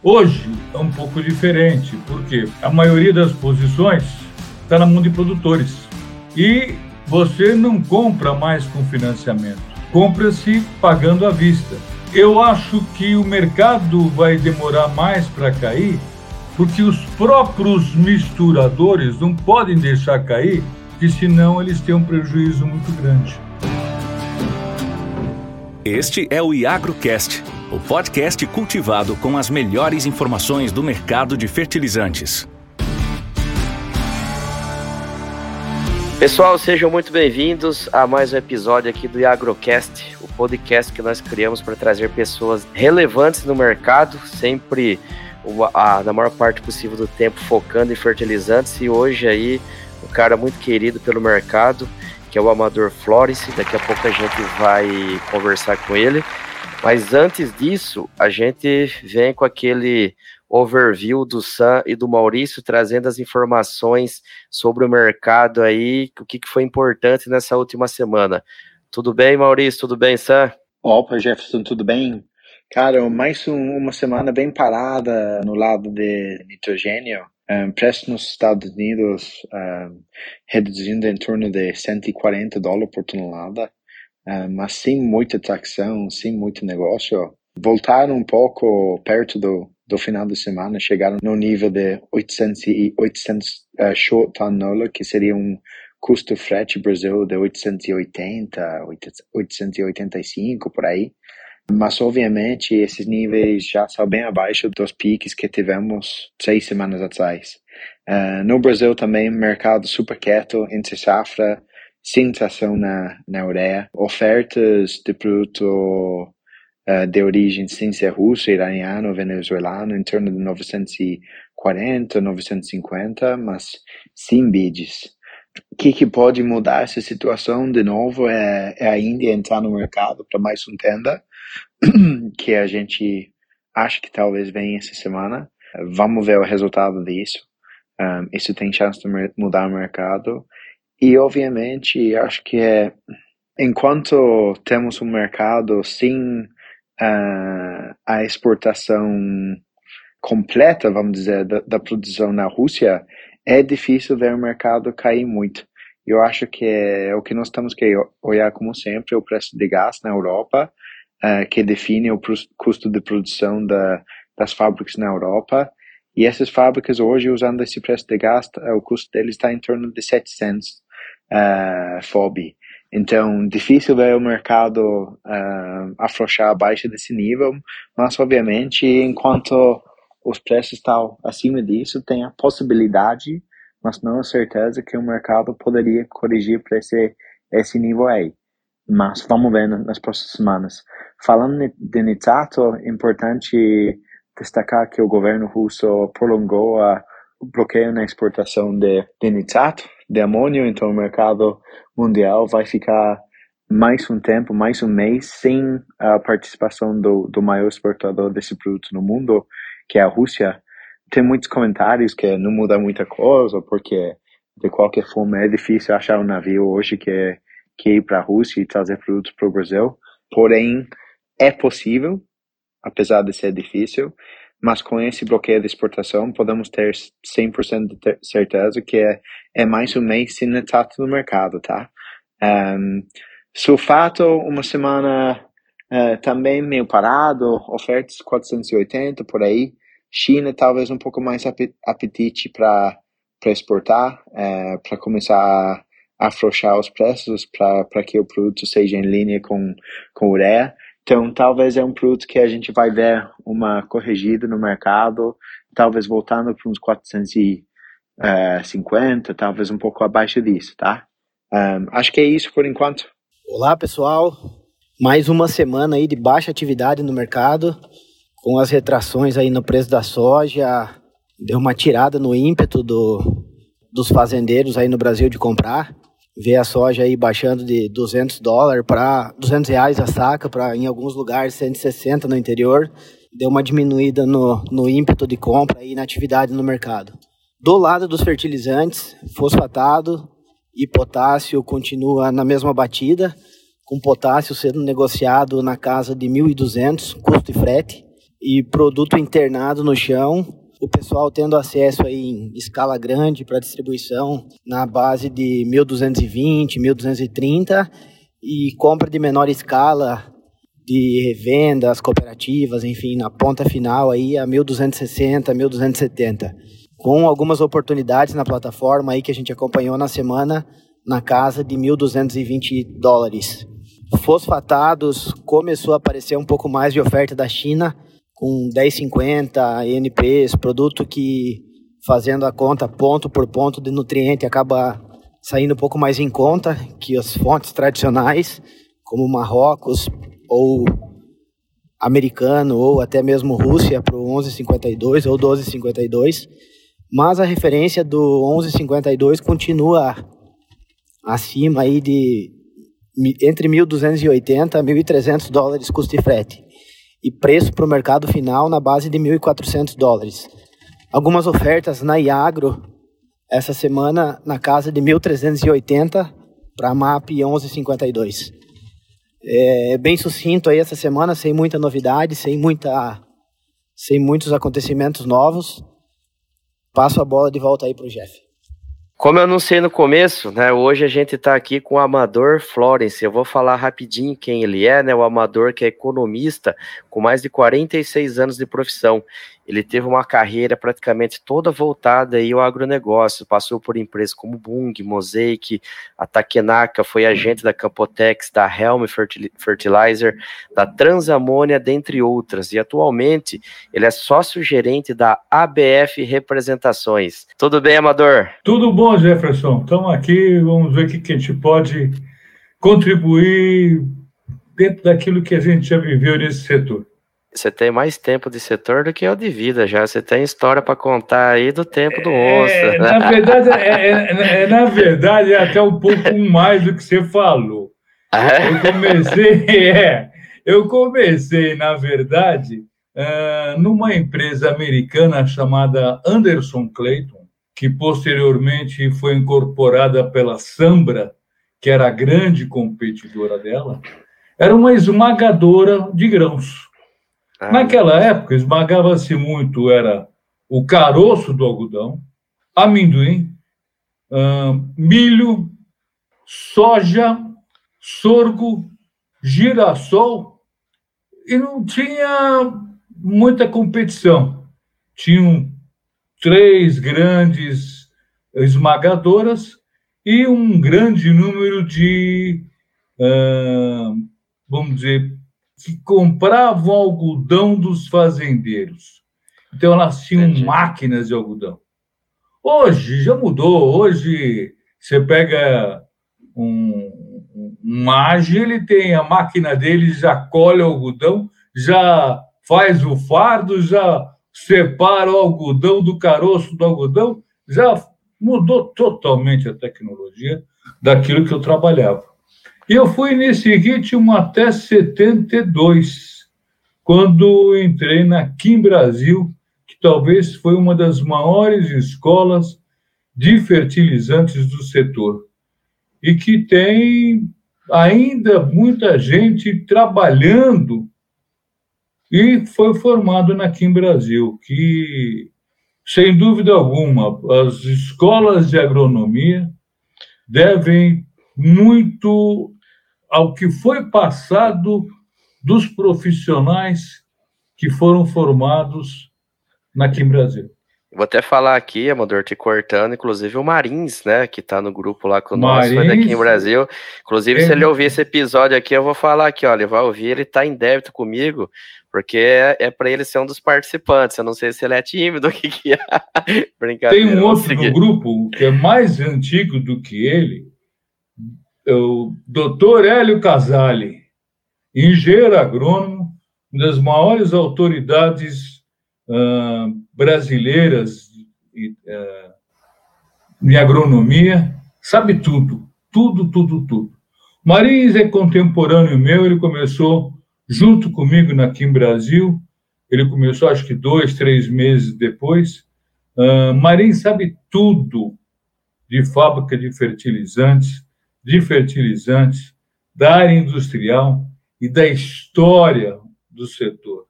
Hoje é um pouco diferente, porque a maioria das posições está na mão de produtores. E você não compra mais com financiamento, compra-se pagando à vista. Eu acho que o mercado vai demorar mais para cair, porque os próprios misturadores não podem deixar cair, porque senão eles têm um prejuízo muito grande. Este é o IagroCast, o podcast cultivado com as melhores informações do mercado de fertilizantes. Pessoal, sejam muito bem-vindos a mais um episódio aqui do IagroCast, o podcast que nós criamos para trazer pessoas relevantes no mercado, sempre na maior parte possível do tempo focando em fertilizantes e hoje aí um cara muito querido pelo mercado, que é o Amador Flores, daqui a pouco a gente vai conversar com ele. Mas antes disso, a gente vem com aquele overview do Sam e do Maurício, trazendo as informações sobre o mercado aí, o que, foi importante nessa última semana. Tudo bem, Maurício? Tudo bem, Sam? Opa, Jefferson, tudo bem? Cara, mais um, uma semana bem parada no lado de nitrogênio. Um, preço nos Estados Unidos um, reduzindo em torno de 140 dólares por tonelada, mas sem muita tração, sem muito negócio. Voltaram um pouco perto do, do final de semana chegaram no nível de 800, e 800 uh, short ton NOLA, que seria um custo frete Brasil de 880, 885 por aí. Mas, obviamente, esses níveis já são bem abaixo dos piques que tivemos seis semanas atrás. Uh, no Brasil também, mercado super quieto, entre safra, sem tração na, na ureia, ofertas de produto uh, de origem sem ser russo, iraniano, venezuelano, em torno de 940, 950, mas sem bids. O que, que pode mudar essa situação de novo é, é a Índia entrar no mercado para mais um tenda, que a gente acha que talvez venha essa semana. Vamos ver o resultado disso. Um, isso tem chance de mudar o mercado. E, obviamente, acho que é, enquanto temos um mercado sem uh, a exportação completa, vamos dizer, da, da, produção na Rússia, é difícil ver o mercado cair muito. Eu acho que é, o que nós temos que olhar, como sempre, é o preço de gás na Europa, uh, que define o custo de produção da, das fábricas na Europa. E essas fábricas hoje, usando esse preço de gás, o custo deles está em torno de 700 uh, FOB. Então, difícil ver o mercado uh, afrouxar abaixo desse nível, mas obviamente, enquanto os preços estão acima disso, tem a possibilidade, mas não a certeza que o mercado poderia corrigir para esse, esse nível aí. Mas vamos ver nas próximas semanas. Falando de nitrato, é importante destacar que o governo russo prolongou o bloqueio na exportação de, de de amônio, então o mercado mundial vai ficar mais um tempo, mais um mês, sem a participação do, do maior exportador desse produto no mundo, que é a Rússia. Tem muitos comentários que não muda muita coisa, porque de qualquer forma é difícil achar um navio hoje que, que ir para a Rússia e trazer produtos para o Brasil. Porém, é possível, apesar de ser difícil, mas com esse bloqueio de exportação podemos ter 100% de certeza que é, é mais um mês sem nitrato no mercado, tá? Um, sulfato, uma semana uh, também meio parado, ofertas 480 por aí. China, talvez um pouco mais apetite para exportar, eh, para começar a afrouxar os preços, para que o produto seja em linha com, com ureia. Então, talvez é um produto que a gente vai ver uma corrigida no mercado, talvez voltando para uns 450, talvez um pouco abaixo disso, tá? Um, acho que é isso por enquanto. Olá, pessoal. Mais uma semana aí de baixa atividade no mercado, com as retrações aí no preço da soja, deu uma tirada no ímpeto do, dos fazendeiros aí no Brasil de comprar ver a soja aí baixando de 200 dólares para 200 reais a saca, para em alguns lugares 160 no interior, deu uma diminuída no, no ímpeto de compra e na atividade no mercado. Do lado dos fertilizantes, fosfatado e potássio continua na mesma batida, com potássio sendo negociado na casa de 1.200, custo e frete, e produto internado no chão, o pessoal tendo acesso aí em escala grande para distribuição na base de 1220, 1230 e compra de menor escala de revendas, cooperativas, enfim, na ponta final aí a 1260, 1270. Com algumas oportunidades na plataforma aí que a gente acompanhou na semana na casa de 1220 dólares. Fosfatados começou a aparecer um pouco mais de oferta da China com 10,50 NPs, produto que fazendo a conta ponto por ponto de nutriente acaba saindo um pouco mais em conta que as fontes tradicionais, como Marrocos ou americano ou até mesmo Rússia para o 11,52 ou 12,52, mas a referência do 11,52 continua acima aí de entre 1.280 a 1.300 dólares custo de frete e preço para o mercado final na base de 1.400 dólares. Algumas ofertas na Iagro essa semana na casa de 1.380 para a MAP 1152. É bem sucinto aí essa semana, sem muita novidade, sem muita sem muitos acontecimentos novos. Passo a bola de volta aí para o Jeff. Como eu anunciei no começo, né, hoje a gente está aqui com o Amador Florence. Eu vou falar rapidinho quem ele é, né? O Amador que é economista com mais de 46 anos de profissão. Ele teve uma carreira praticamente toda voltada aí ao agronegócio, passou por empresas como Bung, Mosaic, a Takenaka, foi agente da Campotex, da Helm Fertilizer, da Transamônia, dentre outras. E atualmente ele é sócio-gerente da ABF Representações. Tudo bem, Amador? Tudo bom, Jefferson. Estamos aqui, vamos ver o que a gente pode contribuir dentro daquilo que a gente já viveu nesse setor. Você tem mais tempo de setor do que eu de vida já. Você tem história para contar aí do tempo do onça. É, na verdade, é, é, é, na verdade, é até um pouco mais do que você falou. É? Eu comecei, é, eu comecei, na verdade, uh, numa empresa americana chamada Anderson Clayton, que posteriormente foi incorporada pela Sambra, que era a grande competidora dela. Era uma esmagadora de grãos. Ah, Naquela época, esmagava-se muito, era o caroço do algodão, amendoim, hum, milho, soja, sorgo, girassol, e não tinha muita competição. Tinham três grandes esmagadoras e um grande número de, hum, vamos dizer, que compravam algodão dos fazendeiros. Então, elas tinham Entendi. máquinas de algodão. Hoje já mudou. Hoje você pega um, um ele tem a máquina dele, já colhe o algodão, já faz o fardo, já separa o algodão do caroço do algodão, já mudou totalmente a tecnologia daquilo que eu trabalhava. E eu fui nesse ritmo até 72, quando entrei na Kim Brasil, que talvez foi uma das maiores escolas de fertilizantes do setor. E que tem ainda muita gente trabalhando e foi formado na Kim Brasil, que sem dúvida alguma as escolas de agronomia devem muito ao que foi passado dos profissionais que foram formados aqui em Brasil. Vou até falar aqui, Amador, te cortando, inclusive o Marins, né, que está no grupo lá com nós, foi daqui em Brasil. Inclusive, é... se ele ouvir esse episódio aqui, eu vou falar aqui, ó, ele vai ouvir, ele está em débito comigo, porque é, é para ele ser um dos participantes. Eu não sei se ele é tímido, o que, que é. Brincadeira. Tem um outro no grupo que é mais antigo do que ele, o doutor Hélio Casale, engenheiro agrônomo, uma das maiores autoridades uh, brasileiras uh, em agronomia, sabe tudo, tudo, tudo, tudo. Marins é contemporâneo meu, ele começou junto comigo aqui em Brasil, ele começou acho que dois, três meses depois. Uh, Marins sabe tudo de fábrica de fertilizantes, de fertilizantes, da área industrial e da história do setor.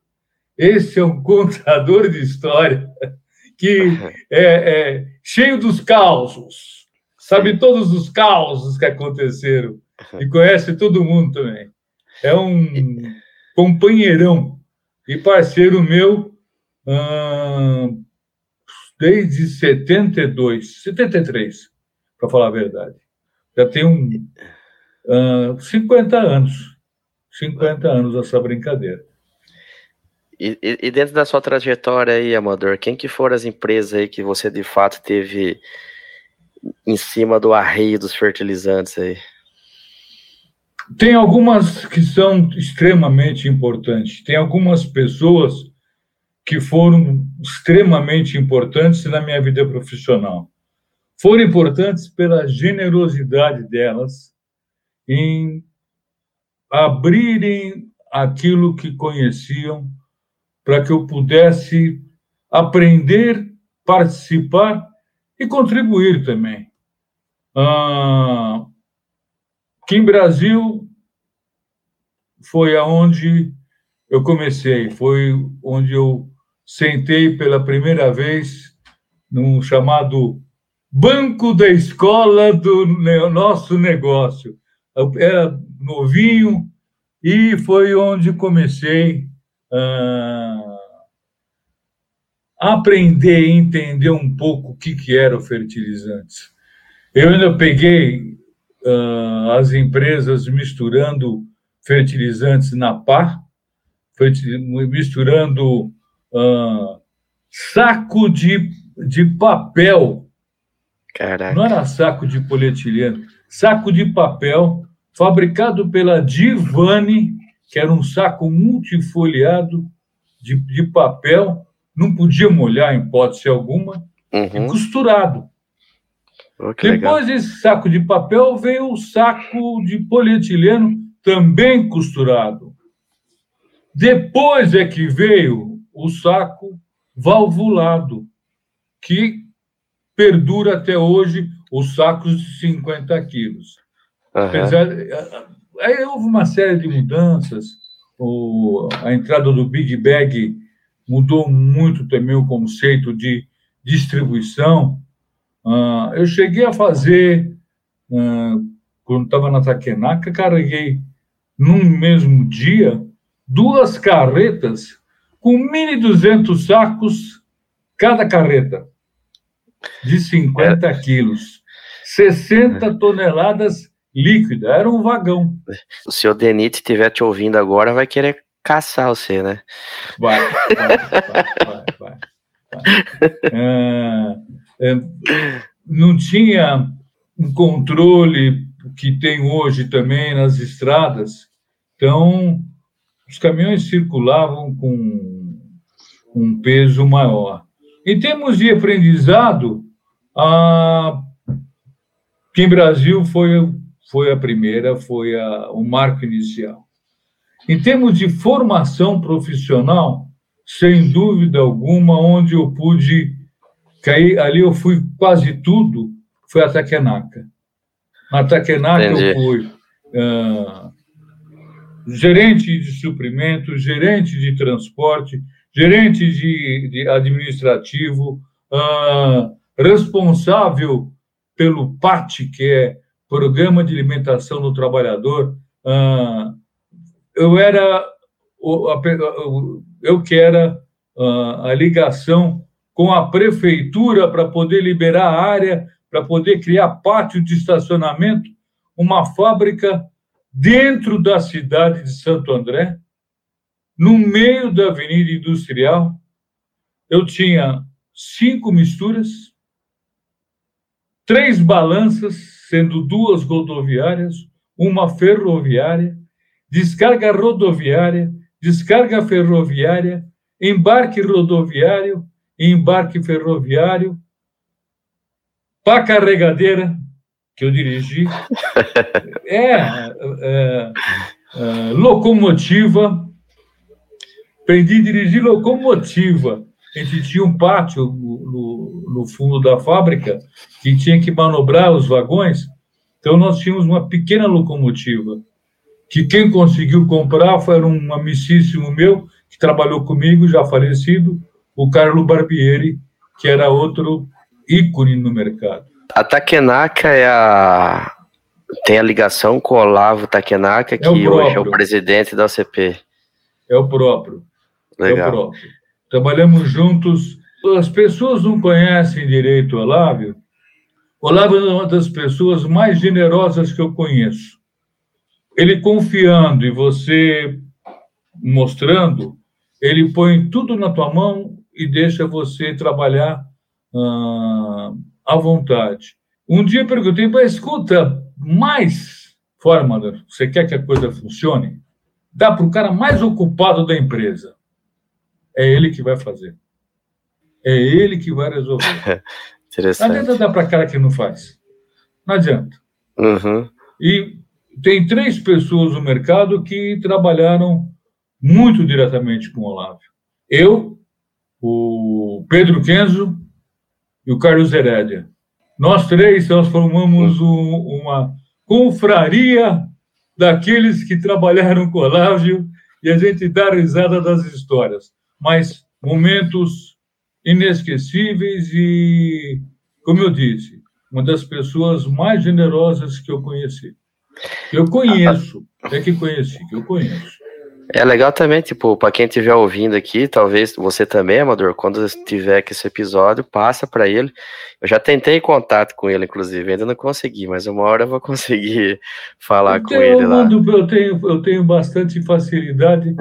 esse é um contador de história que é, é cheio dos causos, sabe todos os causos que aconteceram e conhece todo mundo também. É um companheirão e parceiro meu hum, desde 72, 73, para falar a verdade. Já tem um hum, 50 anos. 50 anos essa brincadeira. E, e, dentro da sua trajetória aí, Amador, quem que foram as empresas aí que você de fato teve em cima do arreio dos fertilizantes aí? Tem algumas que são extremamente importantes. Tem algumas pessoas que foram extremamente importantes na minha vida profissional. Foram importantes pela generosidade delas em abrirem aquilo que conheciam para que eu pudesse aprender, participar e contribuir também. Ah, Kim Brasil foi aonde eu comecei, foi onde eu sentei pela primeira vez num chamado banco da escola do nosso negócio. Eu era novinho e foi onde comecei uh, aprender e entender um pouco o que, que era o fertilizante. Eu ainda peguei uh, as empresas misturando fertilizantes na pá, misturando uh, saco de, de papel. Caraca. Não era saco de polietileno, saco de papel fabricado pela Divani que era um saco multifoliado de, de papel, não podia molhar em hipótese alguma, uhum. e costurado. Oh, Depois legal. desse saco de papel veio o saco de polietileno também costurado. Depois é que veio o saco valvulado, que perdura até hoje os sacos de 50 quilos. Uhum. Apesar, Aí houve uma série de mudanças. O, a entrada do Big Bag mudou muito também o conceito de distribuição. Uh, eu cheguei a fazer, uh, quando estava na Takenaka, carreguei num mesmo dia duas carretas com 1.200 sacos cada carreta, de 50 é. quilos, 60 toneladas líquida, era um vagão. O senhor Denite estiver te ouvindo agora, vai querer caçar você, né? Vai, vai, vai, vai. É, é, não tinha um controle que tem hoje também nas estradas, então os caminhões circulavam com um peso maior. Em termos de aprendizado, a Kim Brasil foi foi a primeira, foi a, o marco inicial. Em termos de formação profissional, sem dúvida alguma, onde eu pude cair, ali eu fui quase tudo, foi a Takenaka. Na Takenaka eu fui gerente de suprimentos, gerente de transporte, gerente de, de administrativo, uh, responsável pelo PAT, que é Programa de Alimentação do Trabalhador, ah, eu era eu que era ah, a ligação com a prefeitura para poder liberar a área, para poder criar pátio de estacionamento, uma fábrica dentro da cidade de Santo André, no meio da Avenida Industrial. Eu tinha cinco misturas, três balanças, sendo duas rodoviárias, uma ferroviária, descarga rodoviária, descarga ferroviária, embarque rodoviário embarque ferroviário, pá carregadeira, que eu dirigi, é, é, é locomotiva, aprendi a dirigir locomotiva, a gente tinha um pátio no, no, fundo da fábrica que tinha que manobrar os vagões. Então, nós tínhamos uma pequena locomotiva que quem conseguiu comprar foi um amicíssimo meu que trabalhou comigo, já falecido, o Carlo Barbieri, que era outro ícone no mercado. A Takenaka é a tem a ligação com o Olavo Takenaka, é que é hoje é o presidente da OCP. É o próprio. Legal. É o próprio. Trabalhamos juntos. As pessoas não conhecem direito o Olavo. Olavo é uma das pessoas mais generosas que eu conheço. Ele confiando e você mostrando, ele põe tudo na tua mão e deixa você trabalhar ah, à vontade. Um dia eu perguntei, mas escuta, mais forma, você quer que a coisa funcione? Dá para o cara mais ocupado da empresa. É ele que vai fazer. É ele que vai resolver. Interessante. Não adianta dar para cara que não faz. Não adianta. Uhum. E tem três pessoas no mercado que trabalharam muito diretamente com o Olavo. Eu, o Pedro Kenzo e o Carlos Herédia. Nós três, nós formamos um, uma confraria daqueles que trabalharam com o Olavo e a gente dá risada das histórias. Mas momentos inesquecíveis e, como eu disse, uma das pessoas mais generosas que eu conheci. Eu conheço, é que conheci, que eu conheço. É legal também, tipo, para quem estiver ouvindo aqui, talvez você também, Amador, quando tiver aqui esse episódio, passa para ele. Eu já tentei contato com ele, inclusive, ainda não consegui, mas uma hora eu vou conseguir falar eu com ele lá. Mando, eu, tenho, eu tenho bastante facilidade,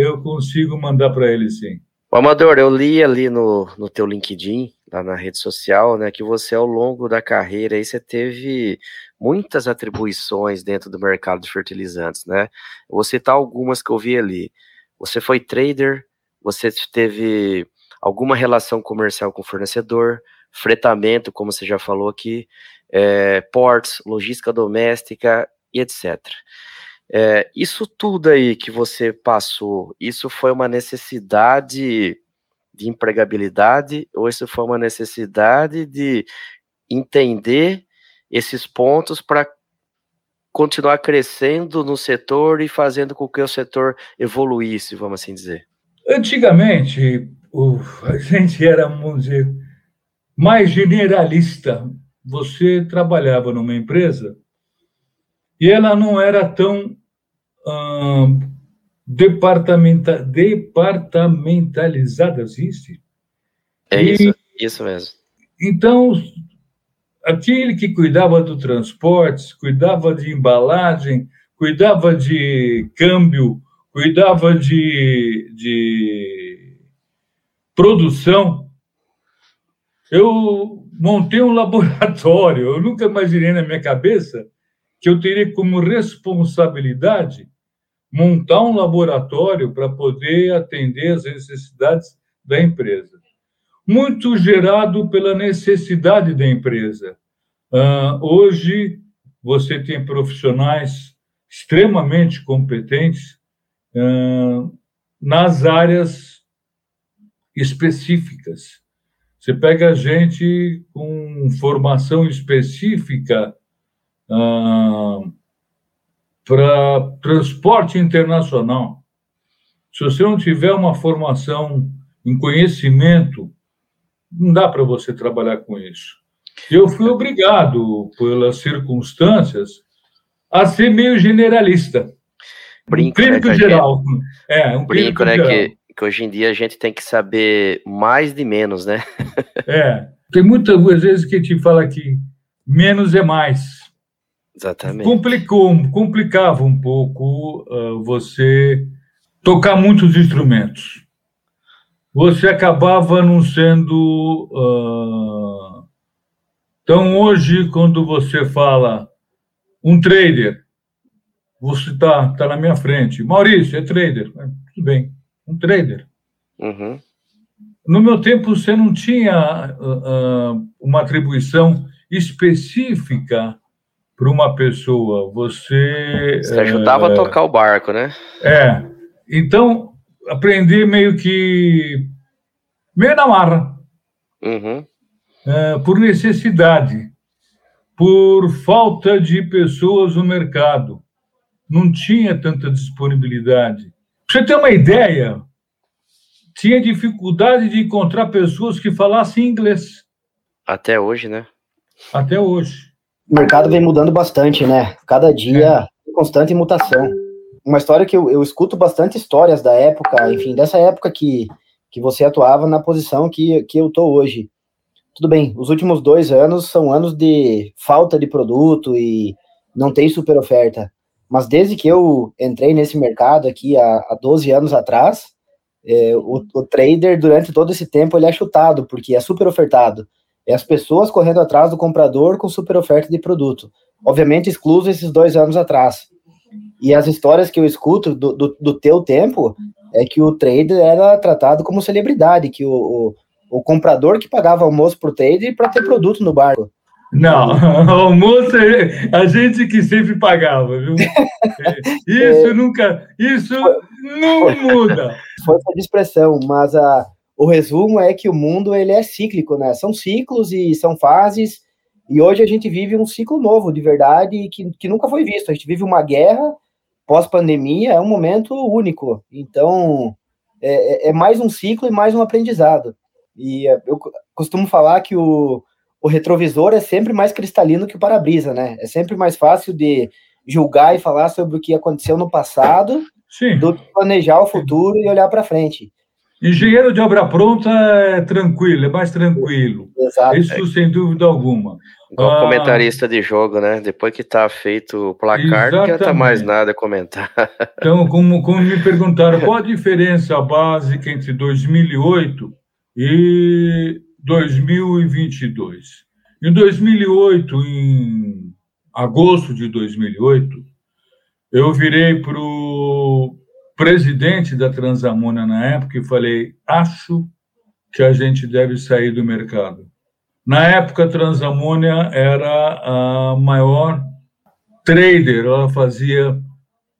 eu consigo mandar para ele sim. O Amador, eu li ali no, no teu LinkedIn, lá na rede social, né, que você ao longo da carreira aí você teve muitas atribuições dentro do mercado de fertilizantes, né? Vou citar algumas que eu vi ali. Você foi trader, você teve alguma relação comercial com fornecedor, fretamento, como você já falou aqui, é, ports, logística doméstica e etc. É, isso tudo aí que você passou, isso foi uma necessidade de empregabilidade ou isso foi uma necessidade de entender esses pontos para continuar crescendo no setor e fazendo com que o setor evoluísse, vamos assim dizer? Antigamente, o, a gente era, vamos dizer, mais generalista. Você trabalhava numa empresa e ela não era tão departamenta, departamentalizada, existe? É e, isso, isso mesmo. Então, aquele que cuidava do transporte, cuidava de embalagem, cuidava de câmbio, cuidava de, de produção. Eu montei um laboratório. Eu nunca imaginei na minha cabeça que eu teria como responsabilidade montar um laboratório para poder atender as necessidades da empresa. Muito gerado pela necessidade da empresa. Uh, hoje, você tem profissionais extremamente competentes uh, nas áreas específicas. Você pega gente com formação específica uh, para transporte internacional. Se você não tiver uma formação, um conhecimento, não dá para você trabalhar com isso. Eu fui obrigado, pelas circunstâncias, a ser meio generalista. Brinco, um clínico né, geral. É, um Brinco, né, que, que hoje em dia a gente tem que saber mais de menos, né? é, tem muitas vezes que te fala que menos é mais. Exatamente. Complicou, complicava um pouco uh, você tocar muitos instrumentos. Você acabava não sendo. Uh... Então, hoje, quando você fala um trader, você está tá na minha frente. Maurício, é trader. É, tudo bem, um trader. Uhum. No meu tempo, você não tinha uh, uma atribuição específica para uma pessoa, você. Você ajudava é, a tocar o barco, né? É. Então, aprendi meio que. meio na marra. Uhum. É, por necessidade, por falta de pessoas no mercado. Não tinha tanta disponibilidade. Pra você ter uma ideia, tinha dificuldade de encontrar pessoas que falassem inglês. Até hoje, né? Até hoje. O mercado vem mudando bastante, né? Cada dia, é. constante mutação. Uma história que eu, eu escuto bastante histórias da época, enfim, dessa época que, que você atuava na posição que, que eu tô hoje. Tudo bem, os últimos dois anos são anos de falta de produto e não tem super oferta. Mas desde que eu entrei nesse mercado aqui há, há 12 anos atrás, é, o, o, trader, durante todo esse tempo, ele é chutado, porque é super ofertado. É as pessoas correndo atrás do comprador com super oferta de produto. Obviamente, excluso esses dois anos atrás. E as histórias que eu escuto do, do, do teu tempo é que o trader era tratado como celebridade, que o, o, o comprador que pagava almoço para o trader para ter produto no barco. Não, almoço é a gente que sempre pagava, viu? Isso é, nunca, isso não muda. Força de expressão, mas a, o resumo é que o mundo ele é cíclico, né? São ciclos e são fases, e hoje a gente vive um ciclo novo, de verdade, que, que nunca foi visto. A gente vive uma guerra pós-pandemia, é um momento único. Então, é, é, é mais um ciclo e mais um aprendizado. E eu costumo falar que o, o retrovisor é sempre mais cristalino que o para-brisa, né? É sempre mais fácil de julgar e falar sobre o que aconteceu no passado Sim. do que planejar o futuro e olhar para frente. Engenheiro de obra pronta é tranquilo, é mais tranquilo. Exato. Isso sem dúvida alguma. Igual ah, comentarista de jogo, né? Depois que tá feito o placar, exatamente. não adianta mais nada comentar. Então, como, como me perguntaram, qual a diferença básica entre 2008 e 2022. Em 2008, em agosto de 2008, eu virei para o presidente da Transamônia na época e falei: acho que a gente deve sair do mercado. Na época, a Transamônia era a maior trader, ela fazia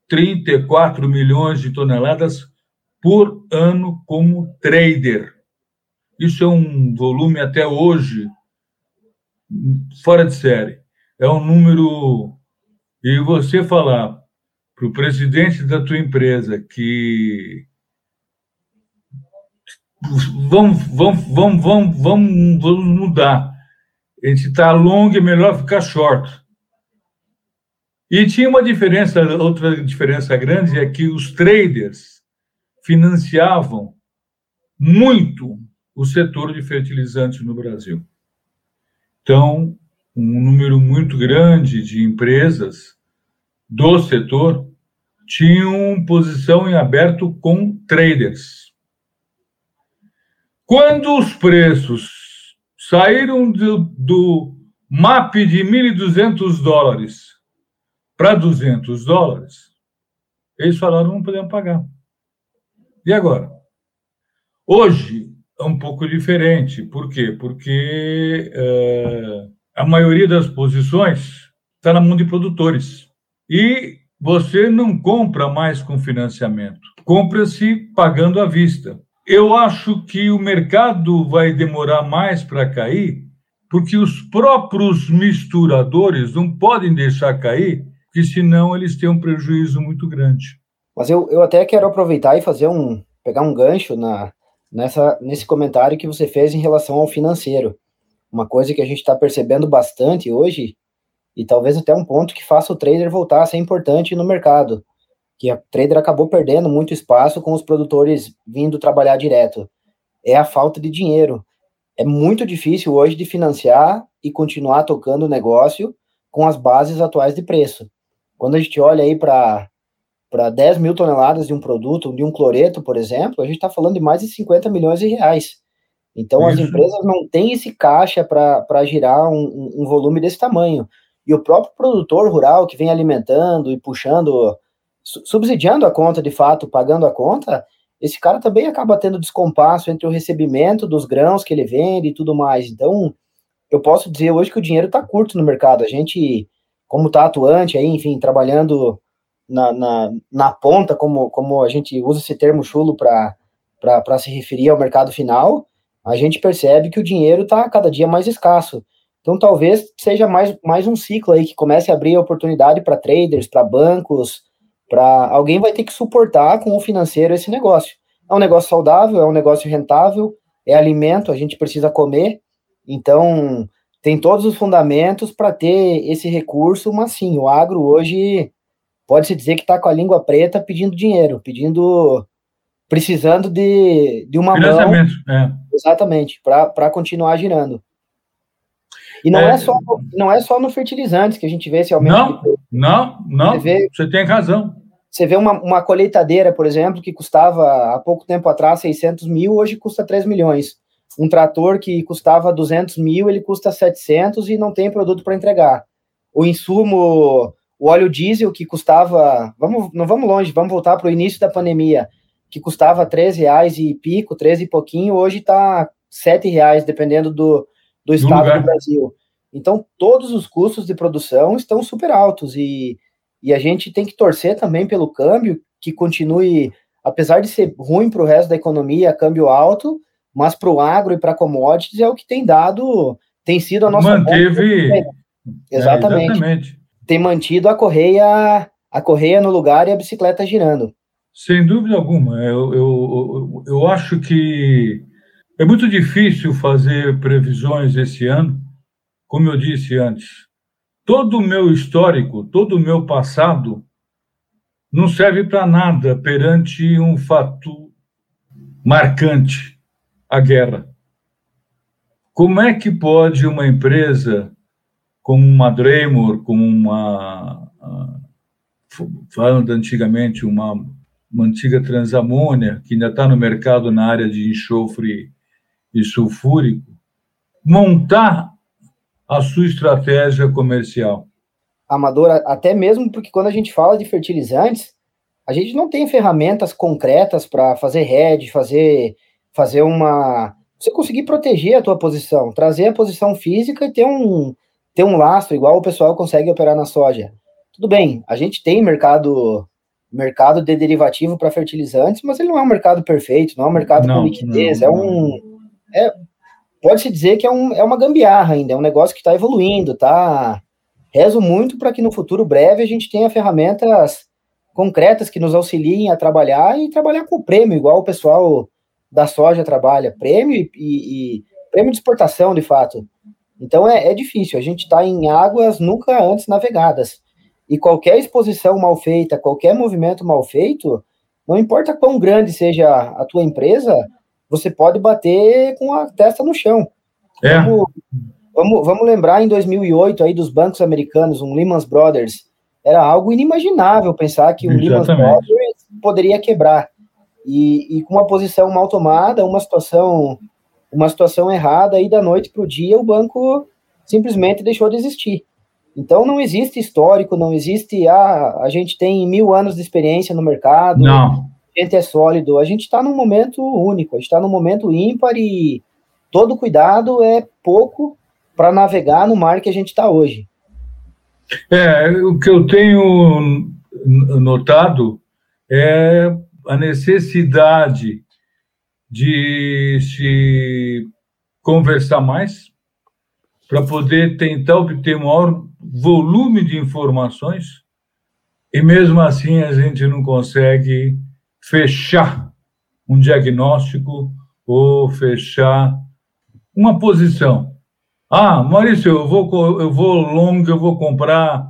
34 milhões de toneladas por ano como trader. Isso é um volume até hoje fora de série. É um número. E você falar para o presidente da tua empresa que vamos, vamos, vamos, vamos, vamos, vamos mudar. A gente está longo, é melhor ficar short. E tinha uma diferença, outra diferença grande é que os traders financiavam muito o setor de fertilizantes no Brasil. Então, um número muito grande de empresas do setor tinham posição em aberto com traders. Quando os preços saíram do, do MAP de 1.200 dólares para 200 dólares, eles falaram não podemos pagar. E agora? Hoje, é um pouco diferente. Por quê? Porque é, a maioria das posições está na mão de produtores. E você não compra mais com financiamento, compra-se pagando à vista. Eu acho que o mercado vai demorar mais para cair, porque os próprios misturadores não podem deixar cair, porque senão eles têm um prejuízo muito grande. Mas eu, eu até quero aproveitar e fazer um pegar um gancho na, nessa, nesse comentário que você fez em relação ao financeiro. Uma coisa que a gente está percebendo bastante hoje, e talvez até um ponto que faça o trader voltar a ser importante no mercado, que a trader acabou perdendo muito espaço com os produtores vindo trabalhar direto, é a falta de dinheiro. É muito difícil hoje de financiar e continuar tocando o negócio com as bases atuais de preço. Quando a gente olha aí para para 10 mil toneladas de um produto, de um cloreto, por exemplo, a gente está falando de mais de 50 milhões de reais. Então, as empresas não têm esse caixa para girar um, um, volume desse tamanho. E o próprio produtor rural que vem alimentando e puxando, subsidiando a conta de fato, pagando a conta, esse cara também acaba tendo descompasso entre o recebimento dos grãos que ele vende e tudo mais. Então, eu posso dizer hoje que o dinheiro está curto no mercado. A gente, como está atuante aí, enfim, trabalhando na, na, na ponta, como, como a gente usa esse termo chulo para se referir ao mercado final, a gente percebe que o dinheiro está cada dia mais escasso. Então, talvez seja mais, mais um ciclo aí que comece a abrir oportunidade para traders, para bancos, para alguém vai ter que suportar com o financeiro esse negócio. é um negócio saudável, é um negócio rentável, é alimento, a gente precisa comer, então tem todos os fundamentos para ter esse recurso, mas sim, o agro hoje pode-se dizer que está com a língua preta pedindo dinheiro, pedindo, precisando de, de uma mão. É. Exatamente, para continuar girando. E não é, é, só, não é só no fertilizantes que a gente vê esse aumento. Não, não, não, você, vê, você tem razão. Você vê uma, uma colheitadeira, por exemplo, que custava há pouco tempo atrás 600 mil, hoje custa 3 milhões. Um trator que custava 200 mil, ele custa 700 e não tem produto para entregar. O insumo, o óleo diesel que custava, vamos, não vamos longe, vamos voltar para o início da pandemia, que custava 13 reais e pico, 13 e pouquinho, hoje está 7 reais, dependendo do, do estado do Brasil. Então, todos os custos de produção estão super altos e e a gente tem que torcer também pelo câmbio, que continue, apesar de ser ruim para o resto da economia, câmbio alto, mas para o agro e para commodities é o que tem dado, tem sido a nossa. Manteve. É, exatamente. Exatamente. Tem mantido a correia, a correia no lugar e a bicicleta girando. Sem dúvida alguma. Eu, eu, eu acho que é muito difícil fazer previsões esse ano, como eu disse antes todo o meu histórico, todo o meu passado não serve para nada perante um fato marcante, a guerra. Como é que pode uma empresa como uma Dremor, como uma falando antigamente uma, uma antiga Transamônia que ainda está no mercado na área de enxofre e sulfúrico, montar a sua estratégia comercial? Amador, até mesmo porque quando a gente fala de fertilizantes, a gente não tem ferramentas concretas para fazer hedge, fazer, fazer uma. Você conseguir proteger a tua posição, trazer a posição física e ter um, ter um lastro, igual o pessoal consegue operar na soja. Tudo bem, a gente tem mercado mercado de derivativo para fertilizantes, mas ele não é um mercado perfeito, não é um mercado não, com liquidez, não, é um. É, pode-se dizer que é, um, é uma gambiarra ainda, é um negócio que está evoluindo, tá? Rezo muito para que no futuro breve a gente tenha ferramentas concretas que nos auxiliem a trabalhar e trabalhar com prêmio, igual o pessoal da soja trabalha, prêmio e, e, e prêmio de exportação, de fato. Então é, é difícil, a gente está em águas nunca antes navegadas. E qualquer exposição mal feita, qualquer movimento mal feito, não importa quão grande seja a tua empresa, você pode bater com a testa no chão. É. Vamos, vamos, vamos lembrar em 2008 aí dos bancos americanos, um Lehman Brothers, era algo inimaginável pensar que o Lehman Brothers poderia quebrar. E, e, com uma posição mal tomada, uma situação, uma situação errada, aí da noite para o dia o banco simplesmente deixou de existir. Então não existe histórico, não existe ah, a gente tem mil anos de experiência no mercado. Não gente é sólido. A gente está num momento único, a gente está num momento ímpar e todo cuidado é pouco para navegar no mar que a gente está hoje. É, o que eu tenho notado é a necessidade de se conversar mais para poder tentar obter maior volume de informações e mesmo assim a gente não consegue fechar um diagnóstico ou fechar uma posição. Ah, Maurício, eu vou, eu vou longo, eu vou comprar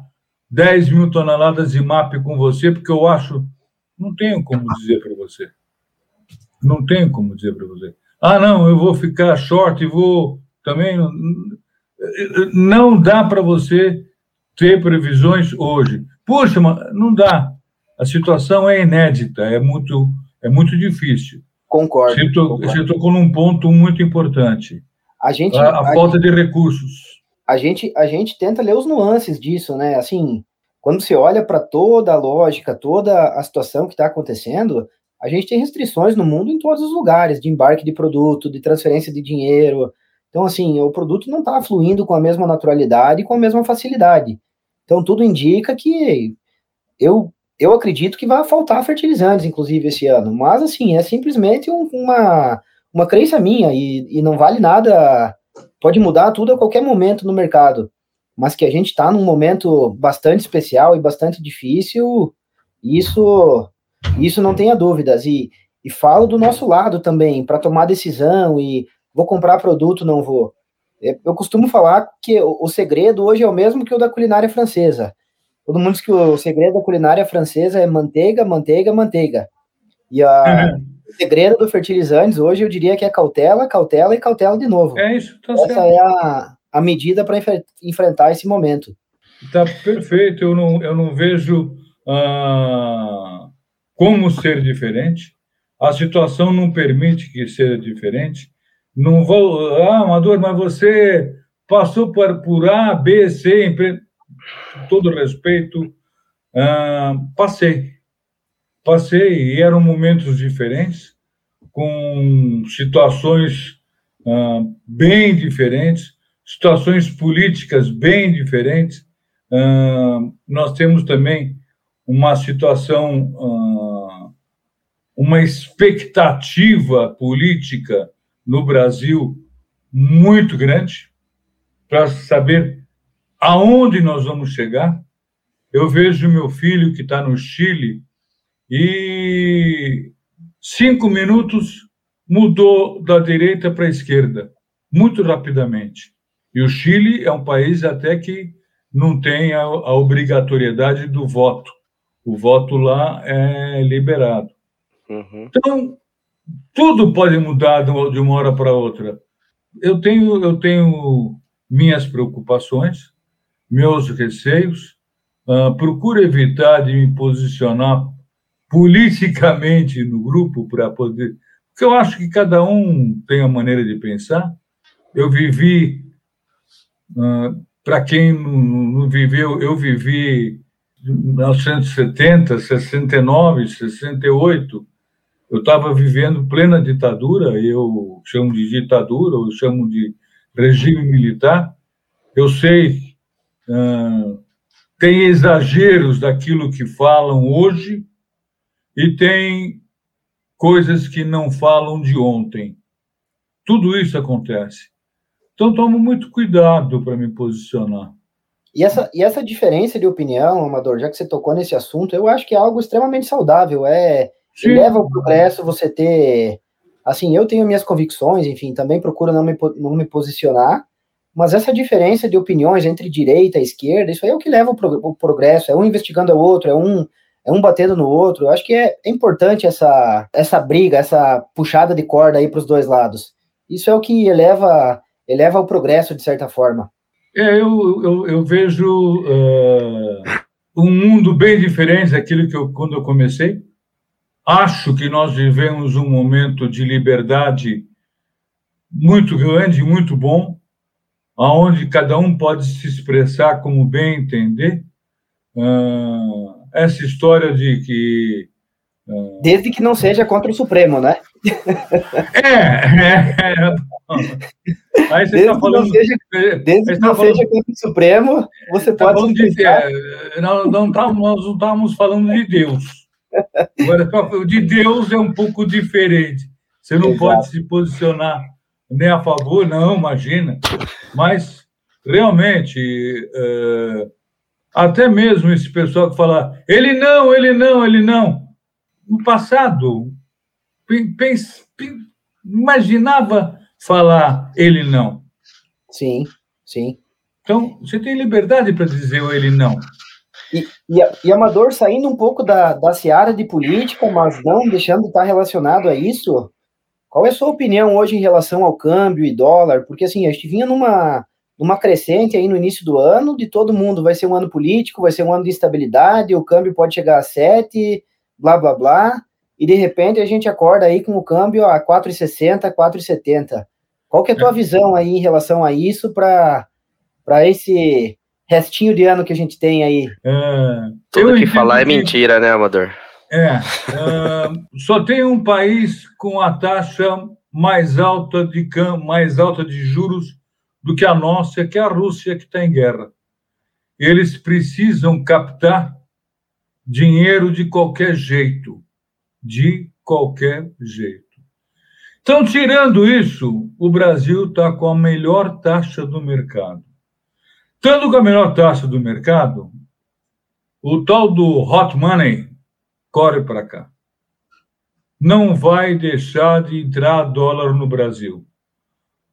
10 mil toneladas de MAP com você, porque eu acho. Não tenho como dizer para você. Não tenho como dizer para você. Ah, não, eu vou ficar short e vou também. Não dá para você ter previsões hoje. Puxa, não dá. A situação é inédita, é muito, é muito difícil. Concordo. Você, to, concordo. você tocou num ponto muito importante. A gente, a, a, a falta gente, de recursos. A gente, a gente tenta ler os nuances disso, né? Assim, quando você olha para toda a lógica, toda a situação que está acontecendo, a gente tem restrições no mundo em todos os lugares, de embarque de produto, de transferência de dinheiro. Então, assim, o produto não está fluindo com a mesma naturalidade e com a mesma facilidade. Então, tudo indica que eu eu acredito que vai faltar fertilizantes, inclusive, esse ano. Mas, assim, é simplesmente um, uma, uma crença minha e, e não vale nada. Pode mudar tudo a qualquer momento no mercado. Mas que a gente está num momento bastante especial e bastante difícil, isso, isso não tenha dúvidas. E, e falo do nosso lado também, para tomar decisão e vou comprar produto, não vou. É, eu costumo falar que o segredo hoje é o mesmo que o da culinária francesa. Todo mundo diz que o segredo da culinária francesa é manteiga, manteiga, manteiga. E a, uhum. o segredo do fertilizantes hoje eu diria que é cautela, cautela e cautela de novo. É isso, tá Essa certo. é a, a medida para enfrentar esse momento. Tá perfeito. Eu não, eu não vejo ah, como ser diferente. A situação não permite que seja diferente. Não vou, ah, Amador, mas você passou por, por A, B, C, com todo respeito, ah, passei. Passei e eram momentos diferentes, com situações ah, bem diferentes, situações políticas bem diferentes. Ah, nós temos também uma situação, ah, uma expectativa política no Brasil muito grande para saber aonde nós vamos chegar. Eu vejo meu filho que está no Chile e cinco minutos mudou da direita para a esquerda, muito rapidamente. E o Chile é um país até que não tem a, a obrigatoriedade do voto. O voto lá é liberado. Uhum. Então, tudo pode mudar de uma hora para outra. Eu tenho, eu tenho minhas preocupações, meus receios, uh, procuro evitar de me posicionar politicamente no grupo para poder. Porque eu acho que cada um tem a maneira de pensar. Eu vivi, uh, para quem não, não viveu, eu vivi 1970, 69, 68, eu estava vivendo plena ditadura, eu chamo de ditadura, eu chamo de regime militar. Eu sei, uh, tem exageros daquilo que falam hoje e tem coisas que não falam de ontem. Tudo isso acontece. Então, tomo muito cuidado para me posicionar. E essa, e essa diferença de opinião, Amador, já que você tocou nesse assunto, eu acho que é algo extremamente saudável. É, leva ao progresso você ter. Assim, eu tenho minhas convicções, enfim, também procuro não me, não me posicionar, mas essa diferença de opiniões entre direita e esquerda, isso aí é o que leva o progresso, é um investigando o outro, é um, é um batendo no outro. Eu acho que é, é importante essa, essa briga, essa puxada de corda aí para os dois lados. Isso é o que eleva, eleva o progresso, de certa forma. É, eu, eu, eu vejo uh, um mundo bem diferente daquilo que eu, quando eu comecei. Acho que nós vivemos um momento de liberdade muito grande, muito bom, aonde cada um pode se expressar como bem entender. Uh, essa história de que uh... desde que não seja contra o Supremo, né? É, é, é. Aí você está falando. Seja, desde que tá não falando, seja contra o Supremo, você tá pode. De, é, não, não tá, nós não estávamos falando de Deus. Agora, de Deus é um pouco diferente. Você não Exato. pode se posicionar nem a favor, não, imagina. Mas, realmente, é, até mesmo esse pessoal que fala, ele não, ele não, ele não. No passado, pense, imaginava falar ele não. Sim, sim. Então, você tem liberdade para dizer ele não. E, e, e, Amador, saindo um pouco da, da seara de política, mas não deixando de estar relacionado a isso, qual é a sua opinião hoje em relação ao câmbio e dólar? Porque assim, a gente vinha numa, numa crescente aí no início do ano, de todo mundo, vai ser um ano político, vai ser um ano de instabilidade, o câmbio pode chegar a 7, blá blá blá, e de repente a gente acorda aí com o câmbio a 4,60, 4,70. Qual que é a tua é. visão aí em relação a isso para esse restinho de ano que a gente tem aí. É, Tudo que falar é mentira, né, Amador? É. Uh, só tem um país com a taxa mais alta de mais alta de juros do que a nossa, que é a Rússia, que está em guerra. Eles precisam captar dinheiro de qualquer jeito, de qualquer jeito. Então, tirando isso, o Brasil está com a melhor taxa do mercado. Estando com a melhor taxa do mercado, o tal do hot money corre para cá. não vai deixar de entrar dólar no Brasil.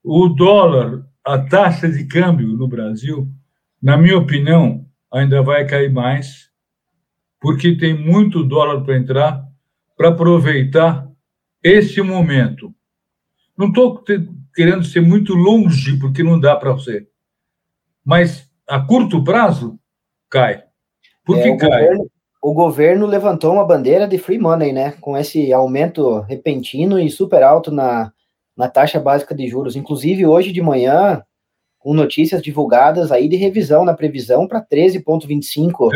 O dólar, a taxa de câmbio no Brasil, na minha opinião, ainda vai cair mais, porque tem muito dólar para entrar para aproveitar esse momento. Não estou querendo ser muito longe, porque não dá para ser. Mas a curto prazo, cai. Por que é, cai? Governo, o governo levantou uma bandeira de free money, né? Com esse aumento repentino e super alto na, na taxa básica de juros. Inclusive, hoje de manhã, com notícias divulgadas aí de revisão na previsão para 13,25.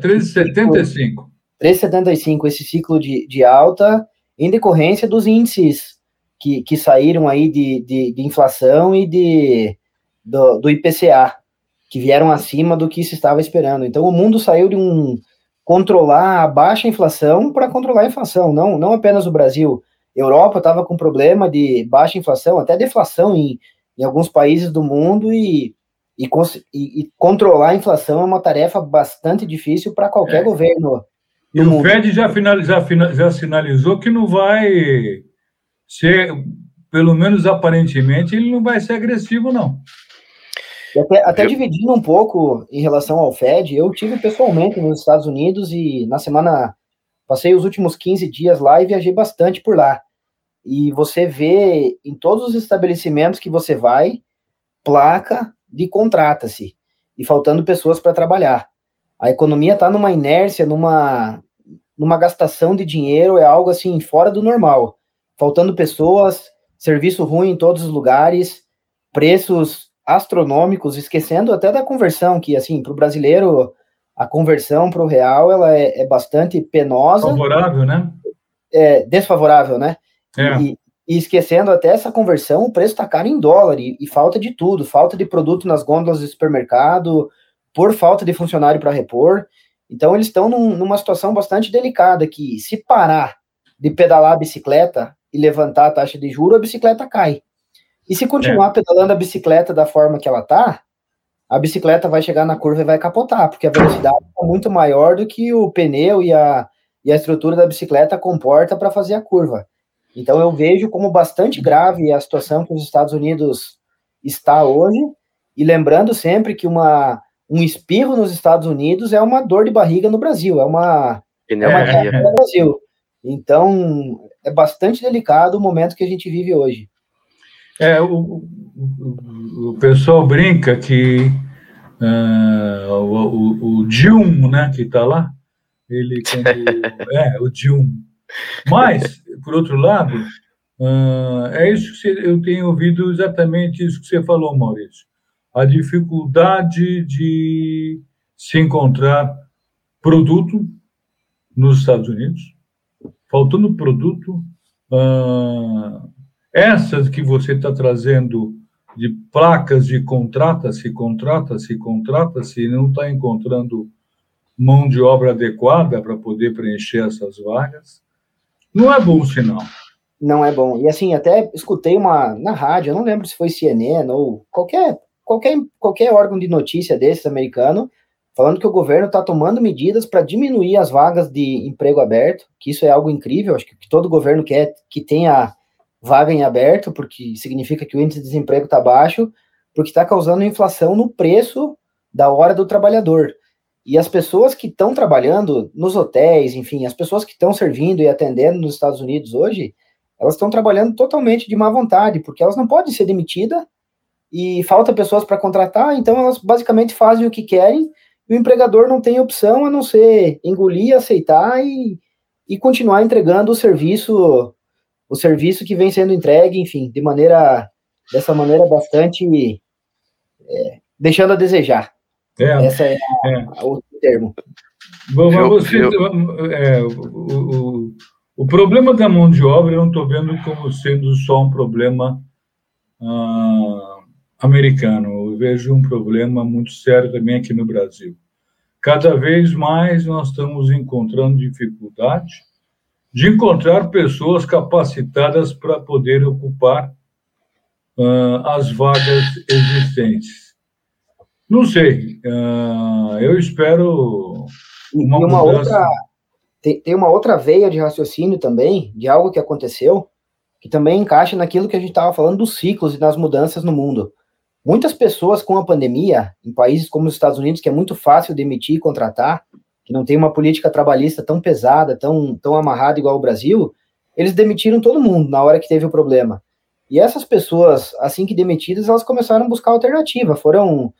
13,75. 13,75, esse ciclo de, de alta, em decorrência dos índices que, que saíram aí de, de, de inflação e de, do, do IPCA, que vieram acima do que se estava esperando. Então, o mundo saiu de um controlar a baixa inflação para controlar a inflação, não, não apenas o Brasil. Europa estava com problema de baixa inflação, até deflação em, em alguns países do mundo, e, e, e, controlar a inflação é uma tarefa bastante difícil para qualquer é. governo. E o mundo. Fed já, final, já, já sinalizou que não vai ser, pelo menos aparentemente, ele não vai ser agressivo, não. Até, até eu... dividindo um pouco em relação ao Fed, eu tive pessoalmente nos Estados Unidos e na semana passei os últimos 15 dias lá e viajei bastante por lá. E você vê em todos os estabelecimentos que você vai, placa de contrata-se e faltando pessoas para trabalhar. A economia está numa inércia, numa, numa gastação de dinheiro, é algo assim fora do normal. Faltando pessoas, serviço ruim em todos os lugares, preços astronômicos, esquecendo até da conversão, que, assim, para o brasileiro, a conversão para o real, ela é, é, bastante penosa. Favorável, né? É, desfavorável, né? É. E, e, esquecendo até essa conversão, o preço está caro em dólar, e, e, falta de tudo, falta de produto nas gôndolas do supermercado, por falta de funcionário para repor. Então, eles estão num, numa situação bastante delicada, que se parar de pedalar a bicicleta e levantar a taxa de juro, a bicicleta cai. E se continuar é. pedalando a bicicleta da forma que ela tá, a bicicleta vai chegar na curva e vai capotar, porque a velocidade é muito maior do que o pneu e a, e a estrutura da bicicleta comporta para fazer a curva. Então eu vejo como bastante grave a situação que os Estados Unidos está hoje, e lembrando sempre que uma, um espirro nos Estados Unidos é uma dor de barriga no Brasil, é uma é no Brasil. Então é bastante delicado o momento que a gente vive hoje. É, o, o, o pessoal brinca que uh, o, o, o Dilma, né, que está lá, ele quando, é, o Dilma. Mas, por outro lado, uh, é isso que você, eu tenho ouvido exatamente isso que você falou, Maurício. A dificuldade de se encontrar produto nos Estados Unidos, faltando produto, uh, essas que você está trazendo de placas de contrata-se, contrata-se, contrata-se, e não está encontrando mão de obra adequada para poder preencher essas vagas, não é bom sinal. Não é bom. E assim, até escutei uma na rádio, eu não lembro se foi CNN ou qualquer, qualquer, qualquer órgão de notícia desses americano, falando que o governo está tomando medidas para diminuir as vagas de emprego aberto, que isso é algo incrível, acho que todo governo quer que tenha vaga em aberto, porque significa que o índice de desemprego está baixo, porque está causando inflação no preço da hora do trabalhador. E as pessoas que estão trabalhando nos hotéis, enfim, as pessoas que estão servindo e atendendo nos Estados Unidos hoje, elas estão trabalhando totalmente de má vontade, porque elas não podem ser demitidas e falta pessoas para contratar, então elas basicamente fazem o que querem e o empregador não tem opção a não ser engolir, aceitar e, e continuar entregando o serviço o serviço que vem sendo entregue, enfim, de maneira dessa maneira bastante é, deixando a desejar. É, Essa é, a, é. o termo. Bom, você, é, o, o, o, problema da mão de obra eu não estou vendo como sendo só um problema ah, americano. Eu vejo um problema muito sério também aqui no Brasil. Cada vez mais nós estamos encontrando dificuldade de encontrar pessoas capacitadas para poder ocupar uh, as vagas existentes. Não sei, uh, eu espero uma, uma outra tem, tem uma outra veia de raciocínio também, de algo que aconteceu, que também encaixa naquilo que a gente estava falando dos ciclos e das mudanças no mundo. Muitas pessoas com a pandemia, em países como os Estados Unidos, que é muito fácil demitir e contratar, que não tem uma política trabalhista tão pesada, tão, tão amarrada igual o Brasil, eles demitiram todo mundo na hora que teve o problema. E essas pessoas, assim que demitidas, elas começaram a buscar alternativa, foram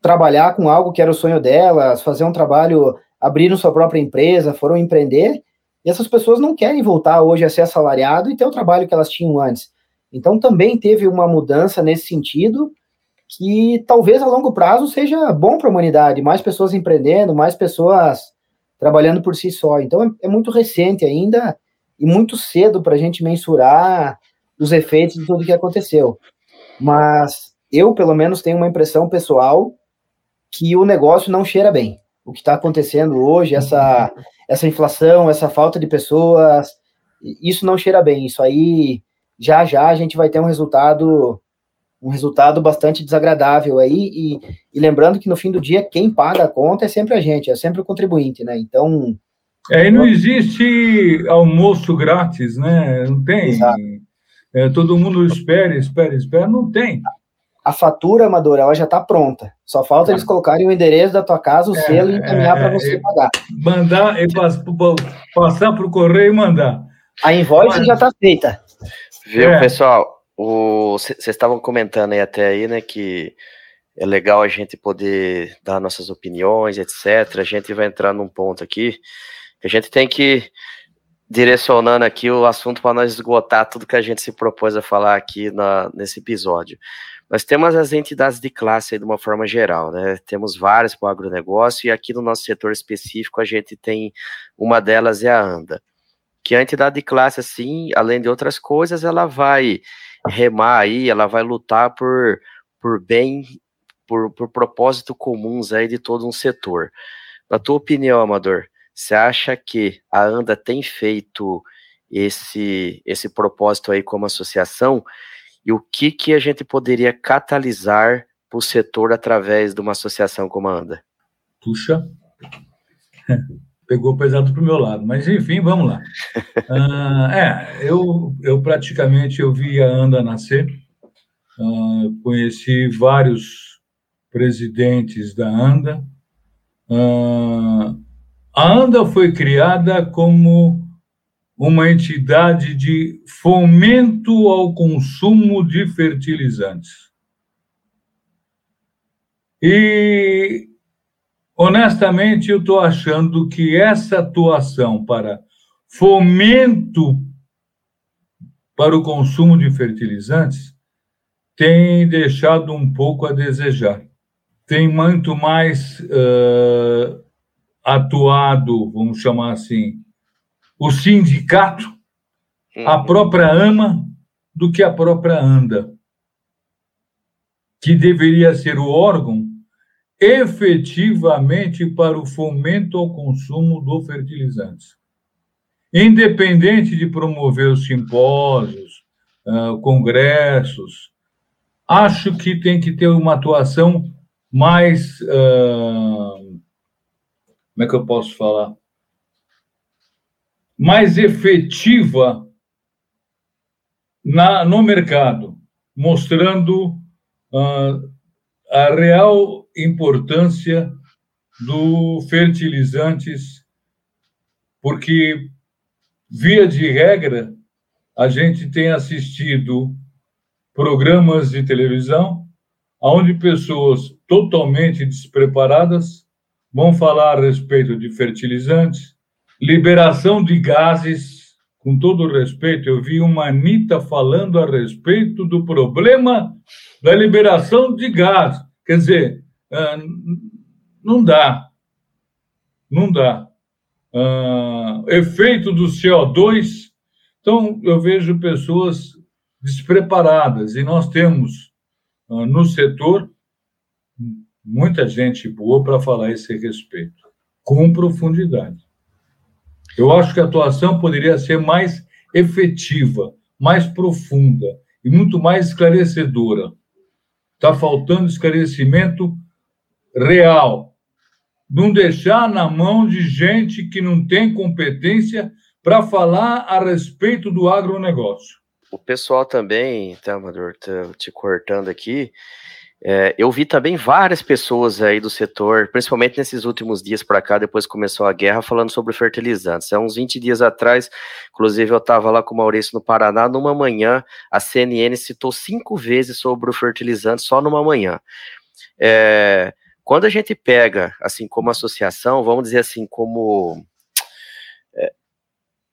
trabalhar com algo que era o sonho delas, fazer um trabalho, abriram sua própria empresa, foram empreender, e essas pessoas não querem voltar hoje a ser assalariado e ter o trabalho que elas tinham antes. Então também teve uma mudança nesse sentido, que talvez a longo prazo seja bom para a humanidade, mais pessoas empreendendo, mais pessoas trabalhando por si só. Então é, é muito recente ainda e muito cedo para a gente mensurar os efeitos de tudo que aconteceu. Mas eu, pelo menos, tenho uma impressão pessoal que o negócio não cheira bem. O que está acontecendo hoje, essa, essa inflação, essa falta de pessoas, isso não cheira bem. Isso aí, já já a gente vai ter um resultado um resultado bastante desagradável aí, e, e, lembrando que no fim do dia, quem paga a conta é sempre a gente, é sempre o contribuinte, né? Então. É, e não existe almoço grátis, né? Não tem. É, todo mundo espera, espera, espera, não tem. A fatura, Amador, ela já está pronta. Só falta eles colocarem o endereço da tua casa, o é, selo e encaminhar para é, você pagar. Mandar, e passar para o correio e mandar. A invoice Mas... já está feita. Viu, é. pessoal? Vocês estavam comentando aí até aí, né, que é legal a gente poder dar nossas opiniões, etc. A gente vai entrar num ponto aqui que a gente tem que direcionando aqui o assunto para nós esgotar tudo que a gente se propôs a falar aqui na, nesse episódio. Nós temos as entidades de classe aí de uma forma geral, né? Temos várias para o agronegócio e aqui no nosso setor específico a gente tem uma delas é a ANDA. Que a entidade de classe, assim, além de outras coisas, ela vai remar aí, ela vai lutar por, por bem, por, por propósito comuns aí de todo um setor. Na tua opinião, Amador, você acha que a ANDA tem feito esse, esse propósito aí como associação? E o que, que a gente poderia catalisar para o setor através de uma associação como a ANDA? Puxa, pegou pesado para o meu lado, mas enfim, vamos lá. uh, é, eu, eu praticamente eu vi a Anda nascer, uh, conheci vários presidentes da Anda. Uh, a Anda foi criada como uma entidade de fomento ao consumo de fertilizantes. E honestamente, eu estou achando que essa atuação para fomento para o consumo de fertilizantes tem deixado um pouco a desejar. Tem muito mais uh, atuado, vamos chamar assim, o sindicato, a uhum. própria AMA, do que a própria ANDA, que deveria ser o órgão efetivamente para o fomento ao consumo do fertilizantes. Independente de promover os simpósios, uh, congressos, acho que tem que ter uma atuação mais. Uh, como é que eu posso falar? Mais efetiva na, no mercado, mostrando uh, a real importância do fertilizantes, porque, via de regra, a gente tem assistido programas de televisão onde pessoas totalmente despreparadas vão falar a respeito de fertilizantes, liberação de gases. Com todo respeito, eu vi uma Anitta falando a respeito do problema da liberação de gás. Quer dizer, ah, não dá. Não dá. Uh, efeito do CO2. Então, eu vejo pessoas despreparadas e nós temos uh, no setor muita gente boa para falar esse respeito, com profundidade. Eu acho que a atuação poderia ser mais efetiva, mais profunda e muito mais esclarecedora. Está faltando esclarecimento real não deixar na mão de gente que não tem competência para falar a respeito do agronegócio. O pessoal também, tá, Amador, te cortando aqui, é, eu vi também várias pessoas aí do setor, principalmente nesses últimos dias para cá, depois começou a guerra, falando sobre fertilizantes. Há uns 20 dias atrás, inclusive eu estava lá com o Maurício no Paraná, numa manhã, a CNN citou cinco vezes sobre o fertilizante só numa manhã. É, quando a gente pega, assim, como associação, vamos dizer assim, como. É,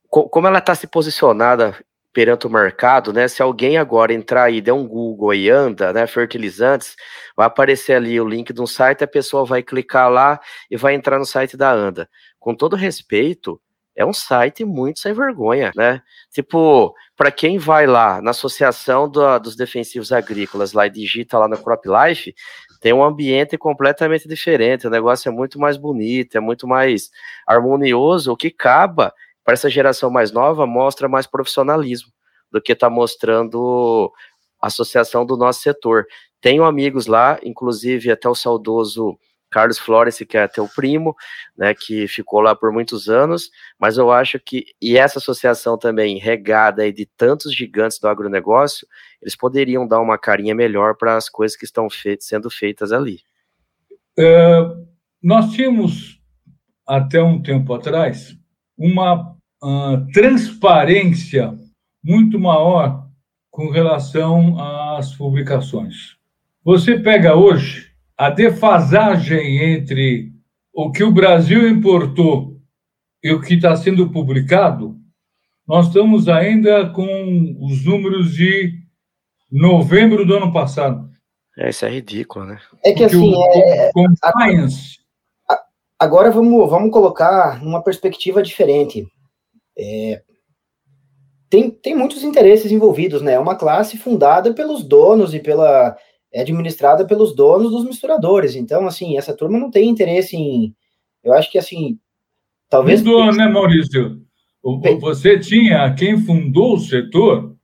como ela está se posicionada perante o mercado, né? Se alguém agora entrar aí, der um Google e anda, né? Fertilizantes, vai aparecer ali o link de um site, a pessoa vai clicar lá e vai entrar no site da Anda. Com todo respeito, é um site muito sem vergonha, né? Tipo, para quem vai lá na Associação do, dos Defensivos Agrícolas lá e digita lá no Crop Life, tem um ambiente completamente diferente, o negócio é muito mais bonito, é muito mais harmonioso, o que acaba para essa geração mais nova mostra mais profissionalismo do que está mostrando a associação do nosso setor. Tenho amigos lá, inclusive até o saudoso Carlos Flores, que é teu primo, né, que ficou lá por muitos anos, mas eu acho que, e essa associação também, regada aí de tantos gigantes do agronegócio, eles poderiam dar uma carinha melhor para as coisas que estão sendo feitas ali. É, nós tínhamos, até um tempo atrás, uma uh, transparência muito maior com relação às publicações. Você pega hoje a defasagem entre o que o Brasil importou e o que está sendo publicado, nós estamos ainda com os números de novembro do ano passado. É, isso é ridículo, né? É que Porque assim, o, é, compliance... Agora vamos, vamos colocar numa perspectiva diferente. É, tem, tem muitos interesses envolvidos, né? É uma classe fundada pelos donos e pela é administrada pelos donos dos misturadores. Então, assim, essa turma não tem interesse em. Eu acho que assim, talvez. Mudou, né, Maurício? Você tinha quem fundou o setor,